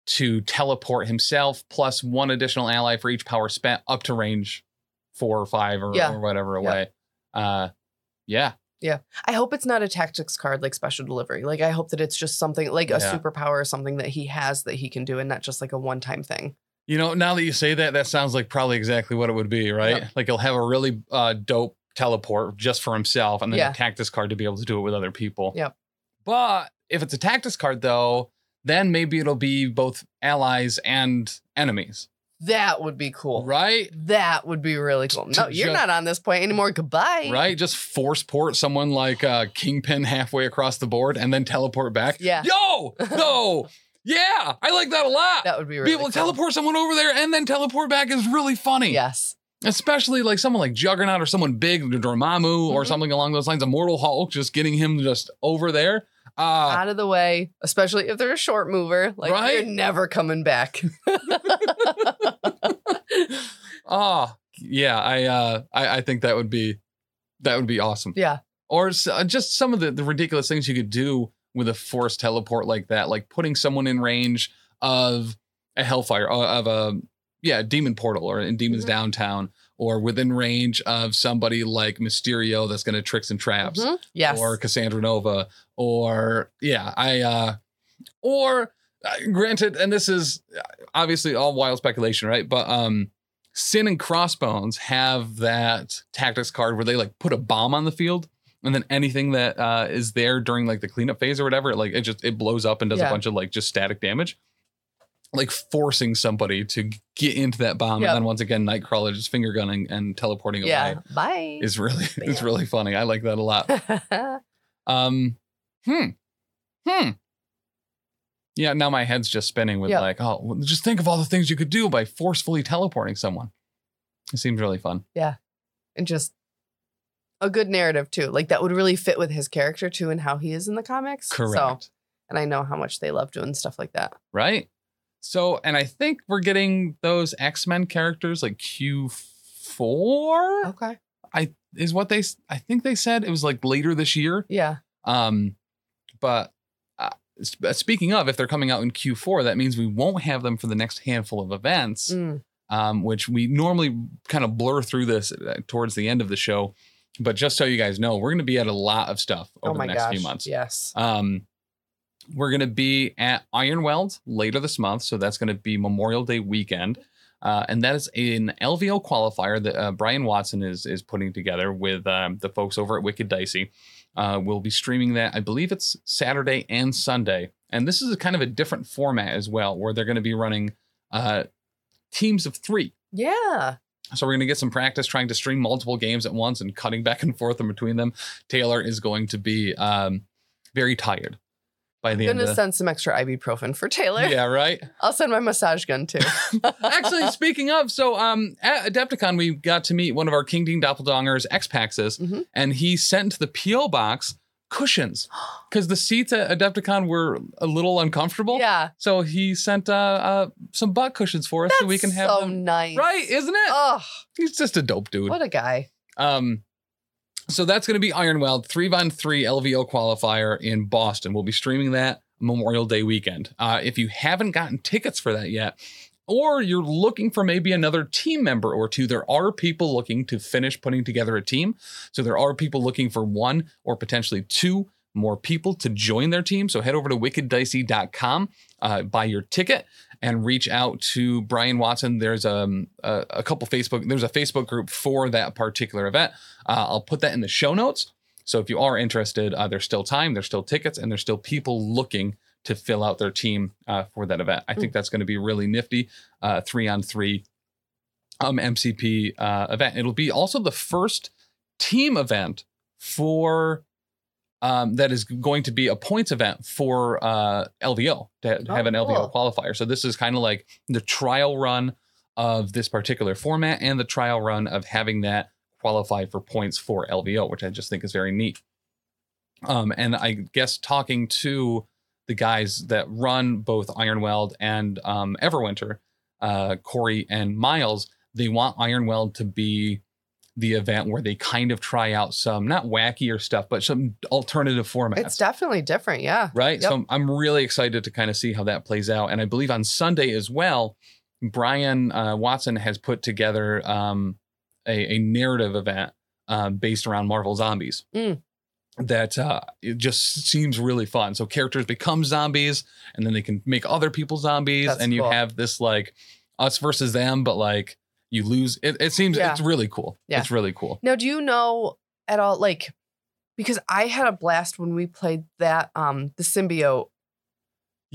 to teleport himself plus one additional ally for each power spent up to range four or five or, Yeah. or whatever Yeah. away. Uh, yeah. Yeah. I hope it's not a tactics card like special delivery. Like I hope that it's just something like a Yeah. superpower or something that he has that he can do and not just like a one-time thing. You know, now that you say that, that sounds like probably exactly what it would be, right? Yep. Like he'll have a really uh, dope teleport just for himself and then Yeah. a tactics card to be able to do it with other people. Yep. But if it's a tactics card, though, then maybe it'll be both allies and enemies, That would be cool. right? That would be really cool. No, you're ju- not on this point anymore. Goodbye. Right? Just force port someone like uh, Kingpin halfway across the board and then teleport back. Yeah. Yo, no. yeah, I like that a lot. That would be really be able to cool. teleport someone over there and then teleport back is really funny. Yes. especially like someone like Juggernaut or someone big, Dormammu or Mhm. something along those lines. Immortal Hulk, just getting him just over there. Uh, Out of the way, especially if they're a short mover. Like Right? you're never coming back. ah, yeah, I, uh, I, I think that would be, that would be awesome. yeah. Or uh, just some of the, the ridiculous things you could do with a forced teleport like that, like putting someone in range of a Hellfire, uh, of a yeah, Demon Portal or in Demons Mhm. Downtown, or within range of somebody like Mysterio that's going to tricks and traps. Mhm. Yes. or Cassandra Nova, or yeah, I uh or uh, granted, and this is uh, obviously all wild speculation, right? But um Sin and Crossbones have that tactics card where they like put a bomb on the field. And then anything that uh, is there during like the cleanup phase or whatever, like it just it blows up and does a bunch of like just static damage, like forcing somebody to get into that bomb. Yep. And then once again, Nightcrawler just finger gunning and teleporting yeah. away Bye. is really it's Bam. really funny. I like that a lot. Um, hmm, hmm. Yeah, now my head's just spinning with Yep. like, oh, well, just think of all the things you could do by forcefully teleporting someone. It seems really fun. Yeah, and just a good narrative too. Like that would really fit with his character too and how he is in the comics. So, Correct. and I know how much they love doing stuff like that. Right. So, and I think we're getting those X Men characters like Q four Okay. I is what they. I think they said it was like later this year. Yeah. Um, but uh, speaking of, if they're coming out in Q4, that means we won't have them for the next handful of events. Mm. um, which we normally kind of blur through this uh, towards the end of the show. But just so you guys know, we're going to be at a lot of stuff Oh over my the next gosh. few months. Yes. Um, we're going to be at Ironweld later this month, so that's going to be Memorial Day weekend, uh, and that is an LVO qualifier that uh, Brian Watson is is putting together with um, the folks over at Wicked Dicey. Uh, we'll be streaming that. I believe it's Saturday and Sunday, and this is a kind of a different format as well, where they're going to be running uh, teams of three. Yeah. So we're going to get some practice trying to stream multiple games at once and cutting back and forth in between them. Taylor is going to be um, very tired by the end. Gonna of send some extra ibuprofen for Taylor. Yeah, right. I'll send my massage gun too. Actually, speaking of, so um, at Adepticon, we got to meet one of our King Ding Doppelgangers, X Paxes, Mhm. and he sent to the PO box cushions because the seats at Adepticon were a little uncomfortable. yeah. So he sent uh, uh, some butt cushions for us so we can have so them. nice. Right, isn't it? Oh, He's just a dope dude. what a guy. Um, so that's going to be Ironweld three on three LVO qualifier in Boston. We'll be streaming that Memorial Day weekend. Uh, if you haven't gotten tickets for that yet, or you're looking for maybe another team member or two, there are people looking to finish putting together a team. So there are people looking for one or potentially two more people to join their team. So head over to wickeddicey.com, uh, buy your ticket, and reach out to Brian Watson. There's um, a, a couple Facebook, there's a Facebook group for that particular event. Uh, I'll put that in the show notes. So if you are interested, uh, there's still time, there's still tickets, and there's still people looking to fill out their team uh, for that event. I think that's going to be really nifty. Uh, three on three um, MCP uh, event. It'll be also the first team event for um, that is going to be a points event for uh, LVO to Oh, have an LVO cool. qualifier. So this is kind of like the trial run of this particular format and the trial run of having that qualify for points for LVO, which I just think is very neat. Um, and I guess talking to the guys that run both Ironweld and um, Everwinter, uh, Corey and Miles, they want Ironweld to be the event where they kind of try out some not wackier stuff, but some alternative formats. It's definitely different. Yeah. right? Yep. So I'm- really excited to kind of see how that plays out. And I believe on Sunday as well, Brian uh, Watson has put together um, a, a narrative event um, based around Marvel Zombies. Mm. That uh, it just seems really fun. So characters become zombies, and then they can make other people zombies, That's and you cool. have this like us versus them, but like you lose. It, it seems Yeah. it's really cool. Yeah. It's really cool. Now, do you know at all, like, because I had a blast when we played that, um, the symbiote,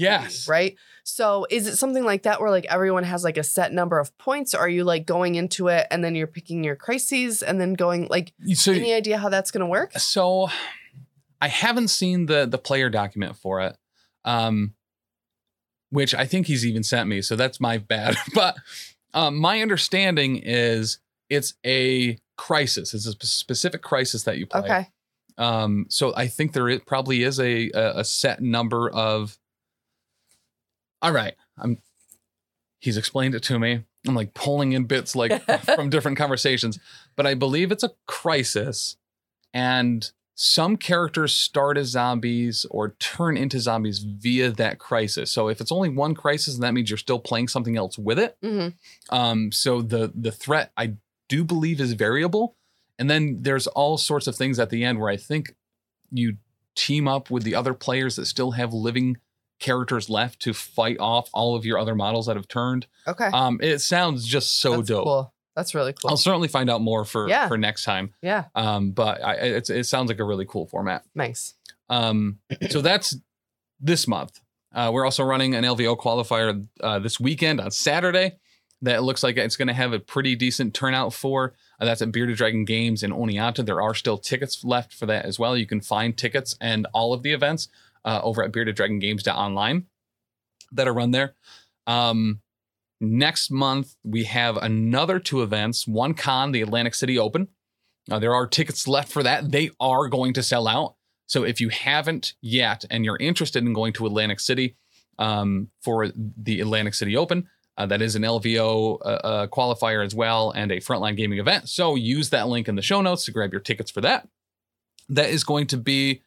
Yes. right? So, is it something like that where like everyone has like a set number of points? Or are you like going into it and then you're picking your crises and then going like So any idea how that's going to work? so I haven't seen the the player document for it. Um which I think he's even sent me, so that's my bad. But um my understanding is it's a crisis. It's a specific crisis that you play. Okay. Um, so I think there is, probably is a, a a set number of. All right, I'm. He's explained it to me. I'm like pulling in bits like from different conversations, but I believe it's a crisis, and some characters start as zombies or turn into zombies via that crisis. So if it's only one crisis, then that means you're still playing something else with it. hmm Um, so the the threat I do believe is variable, and then there's all sorts of things at the end where I think you team up with the other players that still have living characters left to fight off all of your other models that have turned. Okay. Um, it sounds just so That's dope. Cool. That's really cool. I'll certainly find out more for Yeah. for next time. yeah. Um, but I, it's, it sounds like a really cool format. Nice. Um, so that's this month. Uh, we're also running an LVO qualifier uh, this weekend on Saturday. That looks like it's going to have a pretty decent turnout for. Uh, that's at Bearded Dragon Games in Oneonta. There are still tickets left for that as well. You can find tickets and all of the events uh, over at beardeddragongames.online that are run there. Um, next month, we have another two events one con, the Atlantic City Open. Uh, there are tickets left for that. They are going to sell out. So if you haven't yet and you're interested in going to Atlantic City um, for the Atlantic City Open, uh, that is an LVO uh, uh, qualifier as well and a frontline gaming event. So use that link in the show notes to grab your tickets for that. That is going to be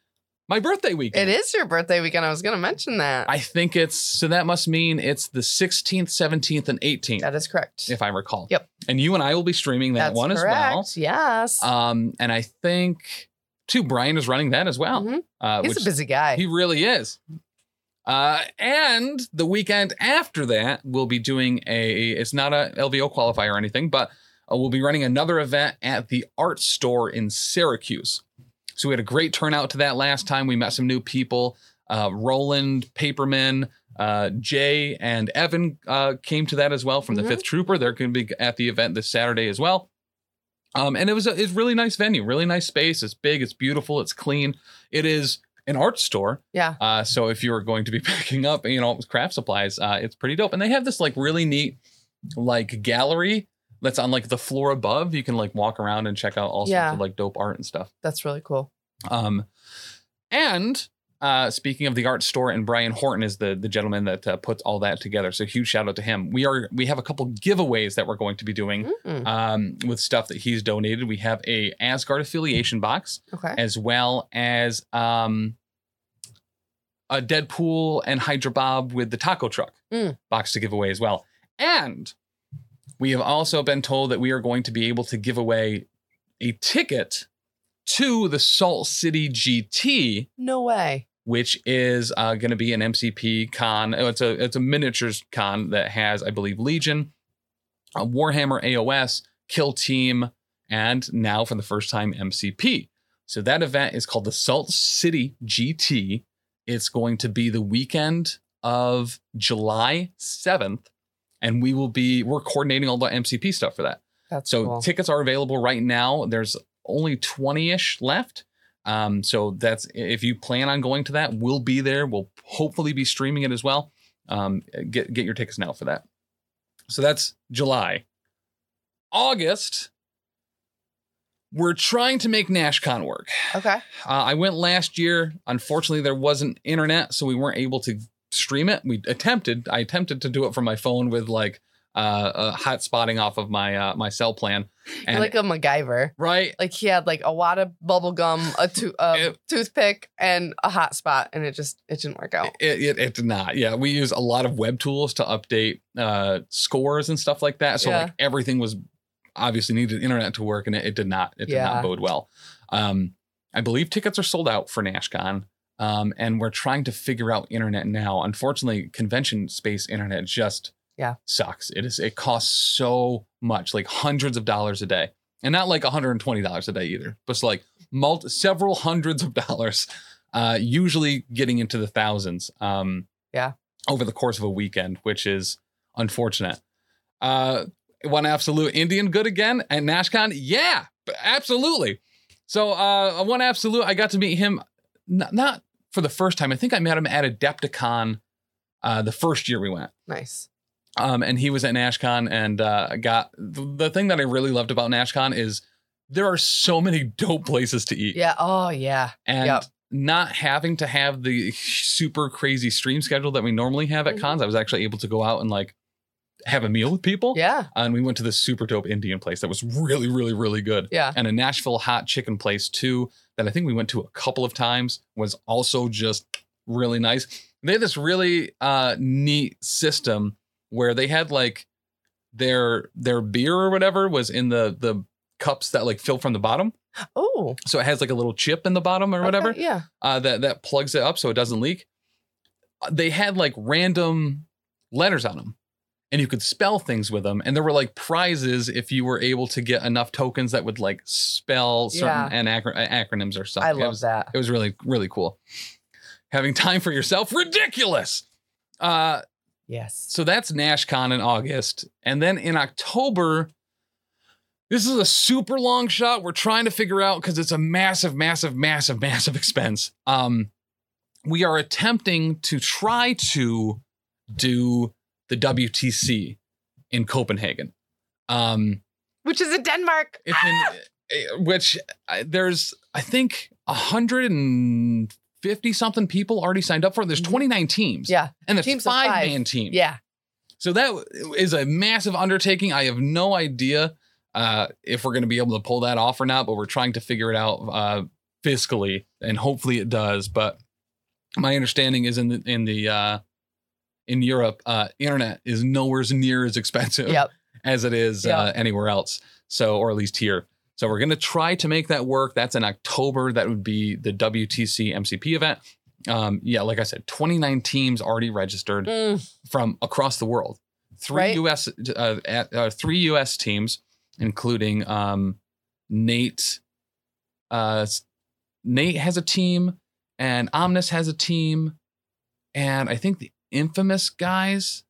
my birthday weekend. It is your birthday weekend. I was going to mention that. I think it's so that must mean it's the 16th, 17th, and 18th, that is correct. if I recall. Yep. And you and I will be streaming that That's one correct. as well. Yes. Um, and I think too, Brian is running that as well. Mhm. Uh, He's a busy guy. he really is. Uh, and the weekend after that, we'll be doing a. It's not a LVO qualifier or anything, but uh, we'll be running another event at the art store in Syracuse. So we had a great turnout to that last time. We met some new people. Uh, Roland Paperman, uh, Jay, and Evan uh, came to that as well from the Mhm. Fifth Trooper. They're going to be at the event this Saturday as well. Um, and it was a it's really nice venue, really nice space. It's big, it's beautiful, it's clean. It is an art store. yeah. Uh, so if you're going to be picking up, you know, craft supplies, uh, it's pretty dope. And they have this like really neat like gallery that's on like the floor above. You can like walk around and check out all Yeah. sorts of like dope art and stuff. That's really cool. Um, and uh, speaking of the art store, and Brian Horton is the the gentleman that uh, puts all that together. So huge shout out to him. We are we have a couple giveaways that we're going to be doing Mm, um, with stuff that he's donated. We have a Asgard affiliation box okay. as well as um, a Deadpool and Hydra Bob with the taco truck Mm. box to give away as well. And we have also been told that we are going to be able to give away a ticket to the Salt City GT, No way. which is uh, going to be an MCP con. Oh, It's a it's a miniatures con that has, I believe, Legion, uh, Warhammer AOS, Kill Team, and now for the first time MCP. So that event is called the Salt City GT. It's going to be the weekend of July 7th, and we will be we're coordinating all the MCP stuff for that. That's So cool. tickets are available right now. There's only 20-ish left. Um, so that's if you plan on going to that, we'll be there. We'll hopefully be streaming it as well. Um, get get your tickets now for that. So that's July. August. We're trying to make NashCon work. okay. Uh, I went last year. Unfortunately, there wasn't internet, so we weren't able to stream it. We attempted. I attempted to do it from my phone with like uh, uh hot spotting off of my uh, my cell plan. And like a MacGyver. right, Like he had like a wad of bubble gum, a, to- a It- toothpick, and a hot spot, and it just it didn't work out. it, it it did not. Yeah, we use a lot of web tools to update uh scores and stuff like that. So Yeah. like everything was obviously needed internet to work, and it, it did not. It did Yeah. not bode well. Um, I believe tickets are sold out for NashCon. Um, and we're trying to figure out internet now. Unfortunately, convention space internet just Yeah. sucks. It is. It costs so much, like hundreds of dollars a day, and not like one hundred and twenty dollars a day either, but it's like multi- several hundreds of dollars, uh, usually getting into the thousands. Um, Yeah. over the course of a weekend, which is unfortunate. Uh, one absolute Indian good again at NashCon. Yeah, absolutely. So uh, one absolute, I got to meet him not, not for the first time. I think I met him at Adepticon uh, the first year we went. Nice. Um, and he was at NashCon and uh, got the, the thing that I really loved about NashCon is there are so many dope places to eat Yeah. Oh yeah. and Yep. not having to have the super crazy stream schedule that we normally have at Mhm. cons. I was actually able to go out and like have a meal with people. Yeah. And we went to this super dope Indian place that was really, really, really good. Yeah. And a Nashville hot chicken place too, that I think we went to a couple of times, was also just really nice. They had this really uh neat system where they had like their their beer or whatever was in the the cups that like fill from the bottom. Oh. So it has like a little chip in the bottom or whatever okay, Yeah. uh, that that plugs it up so it doesn't leak. Uh, They had like random letters on them, and you could spell things with them. And there were like prizes if you were able to get enough tokens that would like spell certain Yeah. and acronyms or stuff. I It love was, that. It was really really cool. Having time for yourself, ridiculous. Uh, Yes. so that's NashCon in August. And then in October, this is a super long shot. We're trying to figure out because it's a massive, massive, massive, massive expense. Um, we are attempting to try to do the WTC in Copenhagen. Um, Which is in Denmark. it's in, eh, which uh, there's, I think, 150 something people already signed up for. There's Mhm. 29 teams. Yeah. And there's Teams five five. man teams. Yeah. So that is a massive undertaking. I have no idea uh, if we're going to be able to pull that off or not, but we're trying to figure it out uh, fiscally, and hopefully it does. But my understanding is in the in the uh, in Europe, uh, internet is nowhere near as expensive Yep. as it is uh, anywhere else. So, or at least here. So we're going to try to make that work. That's in October. That would be the WTC MCP event. Um, yeah, like I said, 29 teams already registered Mm, from across the world. Three Right. U.S. Uh, uh, three U.S. teams, including um, Nate. Uh, Nate has a team, and Omnis has a team, and I think the infamous guys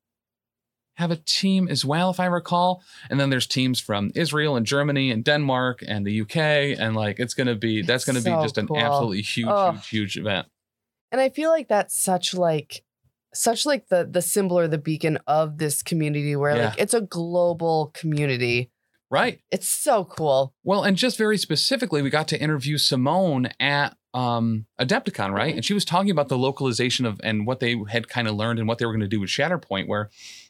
have a team as well, if I recall. And then there's teams from Israel and Germany and Denmark and the UK, and like it's gonna be that's gonna So be just an absolutely huge, Oh. huge, huge event. and I feel like that's such like such like the the symbol or the beacon of this community where like it's a global community. Right. It's so cool. Well, and just very specifically, we got to interview Simone at um, Adepticon, right? Mhm. And she was talking about the localization of and what they had kind of learned and what they were going to do with Shatterpoint. Where,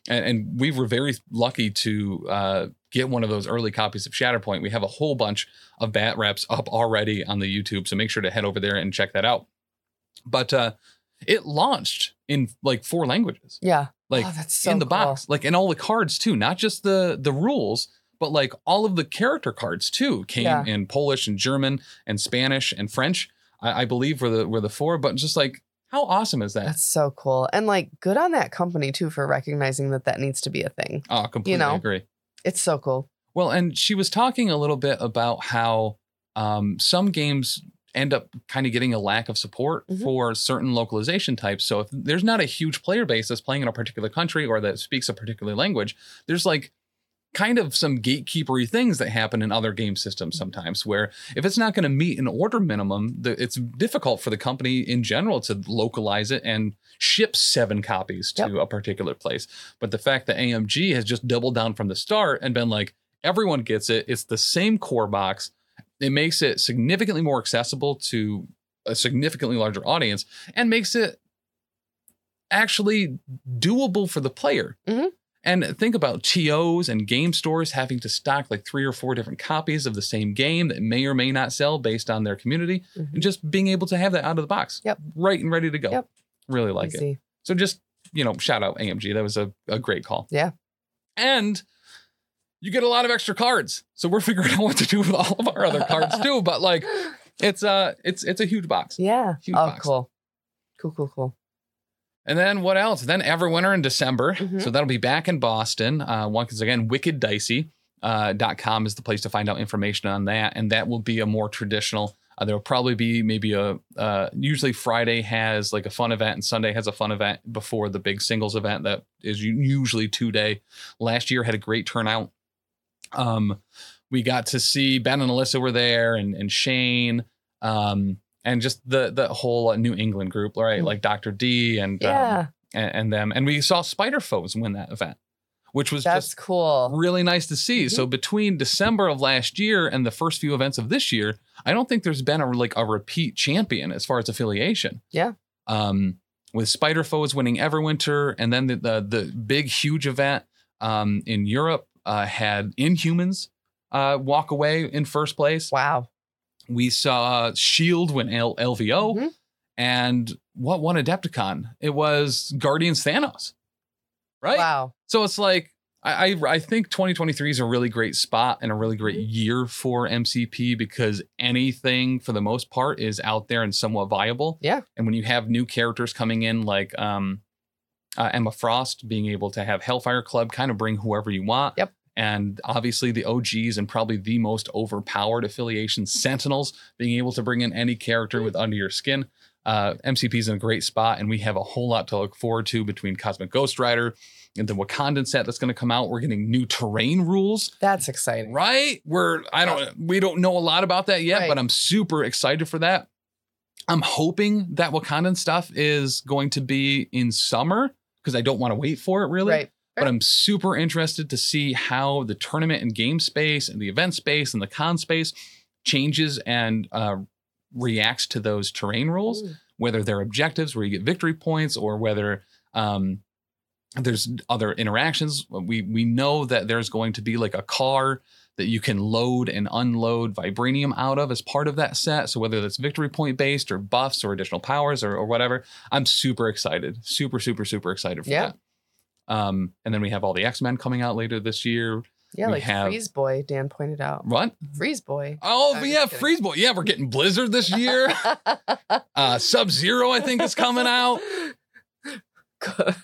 and, and we were very lucky to uh, get one of those early copies of Shatterpoint. We have a whole bunch of bat reps up already on the YouTube, so make sure to head over there and check that out. But uh, it launched in like four languages Yeah. like oh, so in the cool. box like and all the cards too not just the the rules but like all of the character cards too came Yeah. in polish and german and spanish and french i, I believe were the were the four but just like how awesome is that That's so cool. And like good on that company too for recognizing that that needs to be a thing. oh completely know? agree It's so cool. well and she was talking a little bit about how um some games end up kind of getting a lack of support Mhm. for certain localization types so if there's not a huge player base that's playing in a particular country or that speaks a particular language there's like kind of some gatekeepery things that happen in other game systems sometimes where if it's not going to meet an order minimum the, it's difficult for the company in general to localize it and ship seven copies to Yep. a particular place but the fact that amg has just doubled down from the start and been like everyone gets it it's the same core box it makes it significantly more accessible to a significantly larger audience and makes it actually doable for the player. Mhm. And think about TOs and game stores having to stock like three or four different copies of the same game that may or may not sell based on their community, Mhm. and just being able to have that out of the box, Yep. right and ready to go. Yep. Really like it. So just, you know, shout out AMG. That was a, a great call. Yeah. And you get a lot of extra cards. So we're figuring out what to do with all of our other cards too. But like it's uh it's it's a huge box. Yeah. Huge oh, box. cool. Cool, cool, cool. And then what else? Then Everwinter in December. Mhm. So that'll be back in Boston. Uh, once again, Wicked Dicey. Uh, dot .com is the place to find out information on that, and that will be a more traditional. Uh, there will probably be maybe a. Uh, usually Friday has like a fun event, and Sunday has a fun event before the big singles event that is usually two day. Last year had a great turnout. Um, we got to see Ben and Alyssa were there, and and Shane, um, and just the the whole uh, New England group, right? Mm. Like Dr. D and um, and, and them, and we saw Spider Foes win that event, which was that's just cool. really nice to see. So between December of last year and the first few events of this year, I don't think there's been a like a repeat champion as far as affiliation. Yeah. Um, with Spider Foes winning Everwinter, and then the the, the big huge event um, in Europe uh, had Inhumans uh, walk away in first place. Wow. We saw Shield win L- LVO, Mhm. and what won Adepticon? It was Guardians Thanos, right? Wow. So it's like I, I I think 2023 is a really great spot and a really great Mhm. year for MCP because anything for the most part is out there and somewhat viable. Yeah. And when you have new characters coming in like um uh, Emma Frost being able to have Hellfire Club kind of bring whoever you want. Yep. And obviously the OGs and probably the most overpowered affiliation Sentinels being able to bring in any character with under your skin. Uh, MCP is in a great spot, and we have a whole lot to look forward to between Cosmic Ghost Rider and the Wakandan set that's going to come out. We're getting new terrain rules, That's exciting. right? We're I don't we don't know a lot about that yet, Right. but I'm super excited for that. I'm hoping that Wakandan stuff is going to be in summer because I don't want to wait for it really. Right. But I'm super interested to see how the tournament and game space and the event space and the con space changes and uh, reacts to those terrain rules Mm. whether they're objectives where you get victory points or whether um, there's other interactions. We we know that there's going to be like a car that you can load and unload vibranium out of as part of that set. So whether that's victory point based or buffs or additional powers or, or whatever, I'm super excited, super super super excited for Yeah. that. Um, and then we have all the X Men coming out later this year. Yeah, We like have- Freeze Boy, Dan pointed out. What? Freeze Boy. Oh I'm yeah. Freeze Boy. Yeah, we're getting Blizzard this year. uh, Sub Zero, I think, is coming out.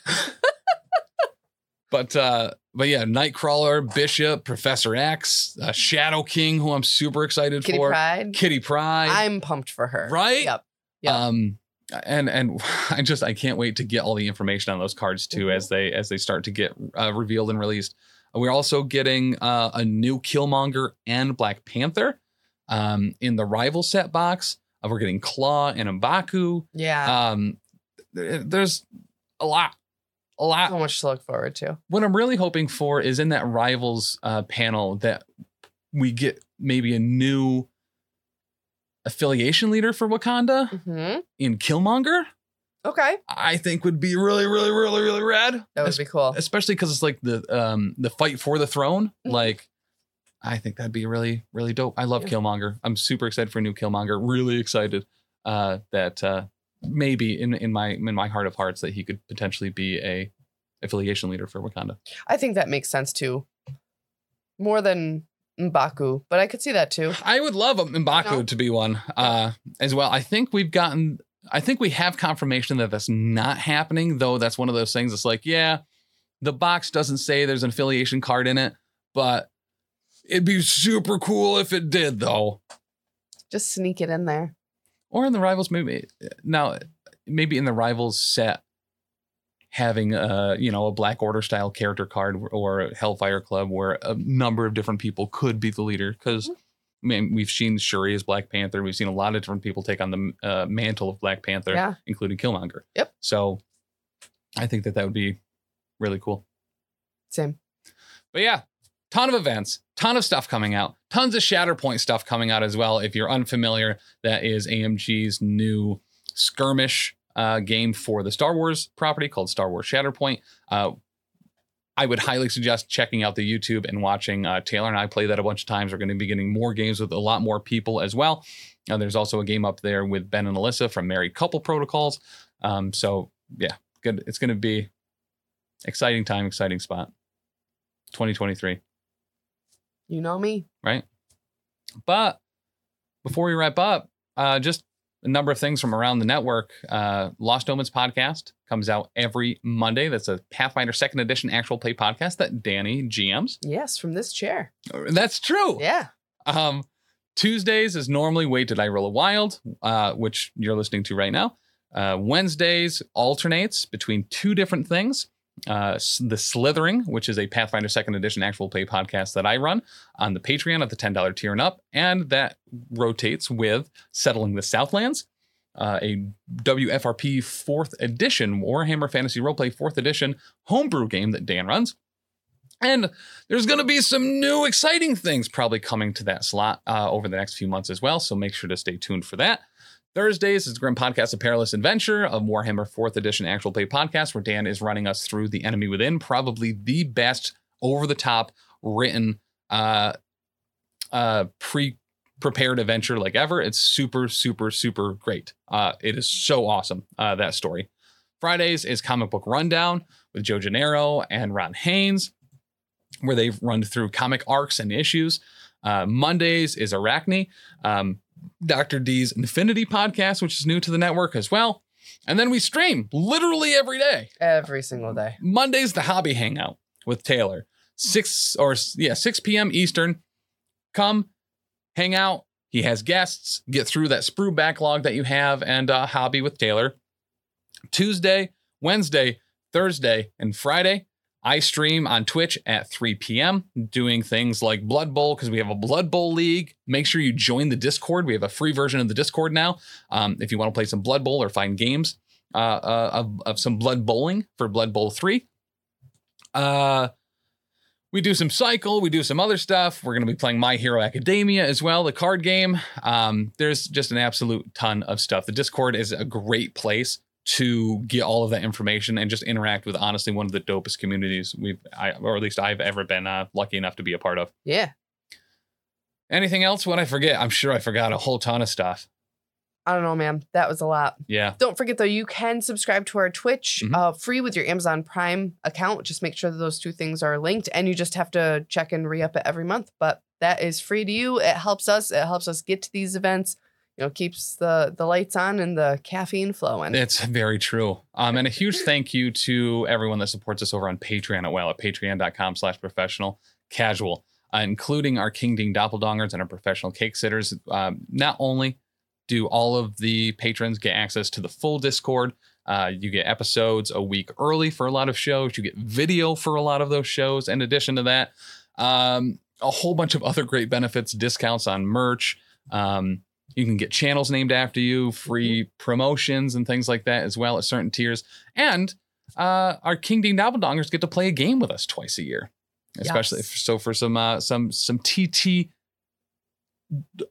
But uh, but yeah, Nightcrawler, Bishop, Professor X, uh, Shadow King, who I'm super excited Kitty for. Pryde. Kitty Pryde. I'm pumped for her. Right? Yep. Yep. Um, and and I just I can't wait to get all the information on those cards too Mhm. as they as they start to get uh, revealed and released. We're also getting uh, a new Killmonger and Black Panther um, in the rival set box. Uh, we're getting Klaw and Mbaku. Yeah. Um, there- there's a lot, a lot so much to look forward to. what I'm really hoping for is in that rivals uh, panel that we get maybe a new affiliation leader for Wakanda hmm in Killmonger. Okay. I think would be really, really, really, really rad. That would be cool. especially because it's like the um the fight for the throne. Mhm. Like, I think that'd be really, really dope. I love Yeah. Killmonger. I'm super excited for a new Killmonger. Really excited uh, that uh, maybe in in my in my heart of hearts that he could potentially be a affiliation leader for Wakanda. I think that makes sense too. More than Mbaku, but I could see that too. I would love a Mbaku No. to be one uh, as well. I think we've gotten, I think we have confirmation that that's not happening, though. That's one of those things. It's like, yeah, the box doesn't say there's an affiliation card in it, but it'd be super cool if it did, though. Just sneak it in there. Or in the rivals, maybe now, maybe in the rivals set, having a you know a Black Order style character card or a Hellfire Club where a number of different people could be the leader because. I mean, we've seen Shuri as Black Panther. We've seen a lot of different people take on the uh, mantle of Black Panther, Yeah. including Killmonger. Yep. So, I think that that would be really cool. Same. But yeah, ton of events, ton of stuff coming out, tons of Shatterpoint stuff coming out as well. If you're unfamiliar, that is AMG's new skirmish uh, game for the Star Wars property called Star Wars Shatterpoint. Uh, I would highly suggest checking out the YouTube and watching uh, Taylor and I play that a bunch of times. We're going to be getting more games with a lot more people as well. Uh, there's also a game up there with Ben and Alyssa from Married Couple Protocols. Um, so yeah, good. It's going to be exciting time, exciting spot. 2023. You know me. Right? But before we wrap up, uh, just a number of things from around the network. Uh, Lost Omens podcast comes out every Monday. That's a Pathfinder Second Edition actual play podcast that Dani GMs. Yes, from this chair. That's true. Yeah. Um, Tuesdays is normally Wait Did I Roll a Wild, uh, which you're listening to right now. Uh, Wednesdays alternates between two different things. Uh, the Slithering, which is a Pathfinder Second Edition actual play podcast that I run on the Patreon at the $10 tier and up, and that rotates with Settling the Southlands, uh, a WFRP fourth edition Warhammer Fantasy Roleplay fourth edition homebrew game that Dan runs. And there's going to be some new exciting things probably coming to that slot uh, over the next few months as well. So make sure to stay tuned for that. Thursdays is Grim Podcast, A Perilous Adventure, a Warhammer 4th Edition actual play podcast where Dan is running us through The Enemy Within, probably the best over the top written uh, uh, pre prepared adventure like ever. It's super, super, super great. Uh, it is so awesome, uh, that story. Fridays is Comic Book Rundown with Joe Gennaro and Ron Haynes where they've run through comic arcs and issues. Uh, Mondays is Arachne, um, Dr. D's Infinity podcast, which is new to the network as well. And then we stream literally every day. Every single day. Monday's the hobby hangout with Taylor. Six or yeah, 6 p.m. Eastern. Come, hang out. He has guests. Get through that sprue backlog that you have and uh, hobby with Taylor. Tuesday, Wednesday, Thursday, and Friday. I stream on Twitch at 3 p.m. doing things like Blood Bowl because we have a Blood Bowl league. Make sure you join the Discord. We have a free version of the Discord now. Um, if you want to play some Blood Bowl or find games uh, uh, of, of some Blood Bowling for Blood Bowl 3. Uh, we do some cycle, we do some other stuff. We're going to be playing My Hero Academia as well, the card game. Um, there's just an absolute ton of stuff. The Discord is a great place to get all of that information and just interact with honestly one of the dopest communities we've, I, or at least I've ever been uh, lucky enough to be a part of. Yeah. Anything else? What I forget? I'm sure I forgot a whole ton of stuff. I don't know, man. That was a lot. Yeah. Don't forget though, you can subscribe to our Twitch Mhm. uh, free with your Amazon Prime account. Just make sure that those two things are linked, and you just have to check and re up it every month. But that is free to you. It helps us. It helps us get to these events. You know, keeps the the lights on and the caffeine flowing. It's very true. Um, and a huge thank you to everyone that supports us over on Patreon at well at patreon.com slash professional casual, uh, including our King Ding Doppeldongers and our professional cake sitters. Um, not only do all of the patrons get access to the full Discord, uh, you get episodes a week early for a lot of shows, you get video for a lot of those shows. In addition to that, um, a whole bunch of other great benefits, discounts on merch. Um, you can get channels named after you, free promotions and things like that as well at certain tiers. And uh, our King Dean Dabbledongers get to play a game with us twice a year, especially Yes. if, so for some uh, some some TT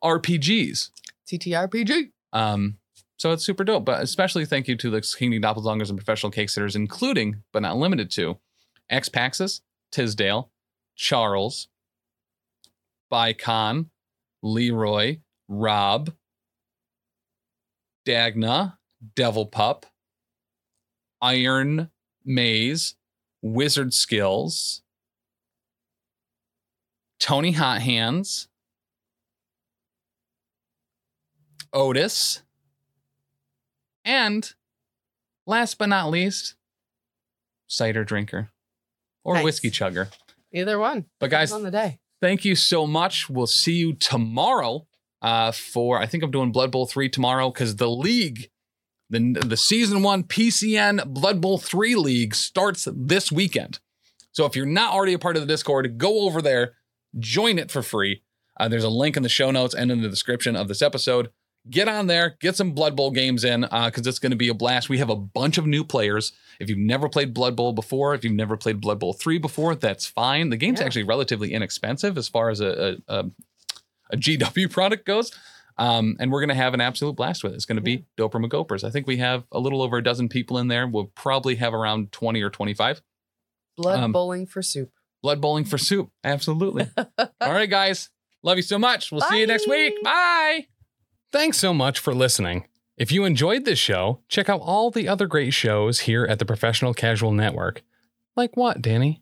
RPGs. TTRPG. Um, so it's super dope. But especially thank you to the King Dean Doppelgangers and professional cake sitters, including but not limited to X Paxis, Tisdale, Charles, Bicon, Leroy, Rob, Dagna, Devilpup, Iron Maze, Wizard Skills, Tony Hot Hands, Otis, and last but not least, cider drinker or Nice. whiskey chugger. Either one. But guys, on the day. thank you so much. We'll see you tomorrow uh, for I think I'm doing Blood Bowl 3 tomorrow because the league, the, the season one PCN Blood Bowl 3 league starts this weekend. So if you're not already a part of the Discord, go over there, join it for free. Uh, there's a link in the show notes and in the description of this episode. Get on there, get some Blood Bowl games in because it's going to be a blast. We have a bunch of new players. If you've never played Blood Bowl before, if you've never played Blood Bowl 3 before, that's fine. The game's Yeah. actually relatively inexpensive as far as a, a, a, a GW product goes. Um, and we're going to have an absolute blast with it. It's going to be Doper McGopers. I think we have a little over a dozen people in there. We'll probably have around 20 or 25. Blood Um, bowling for soup. Blood bowling for soup. Absolutely. All right, guys. Love you so much. We'll see you next week. Bye. Bye. Thanks so much for listening. If you enjoyed this show, check out all the other great shows here at the Professional Casual Network. Like what, Dani?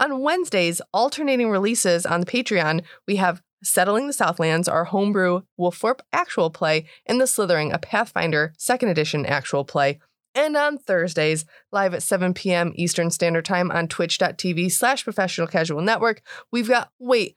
On Wednesdays, alternating releases on the Patreon, we have Settling the Southlands, our homebrew Wolfthorpe actual play, and The Slithering, a Pathfinder second edition actual play. And on Thursdays, live at 7 p.m. Eastern Standard Time on twitch.tv slash professional casual network, we've got Wait,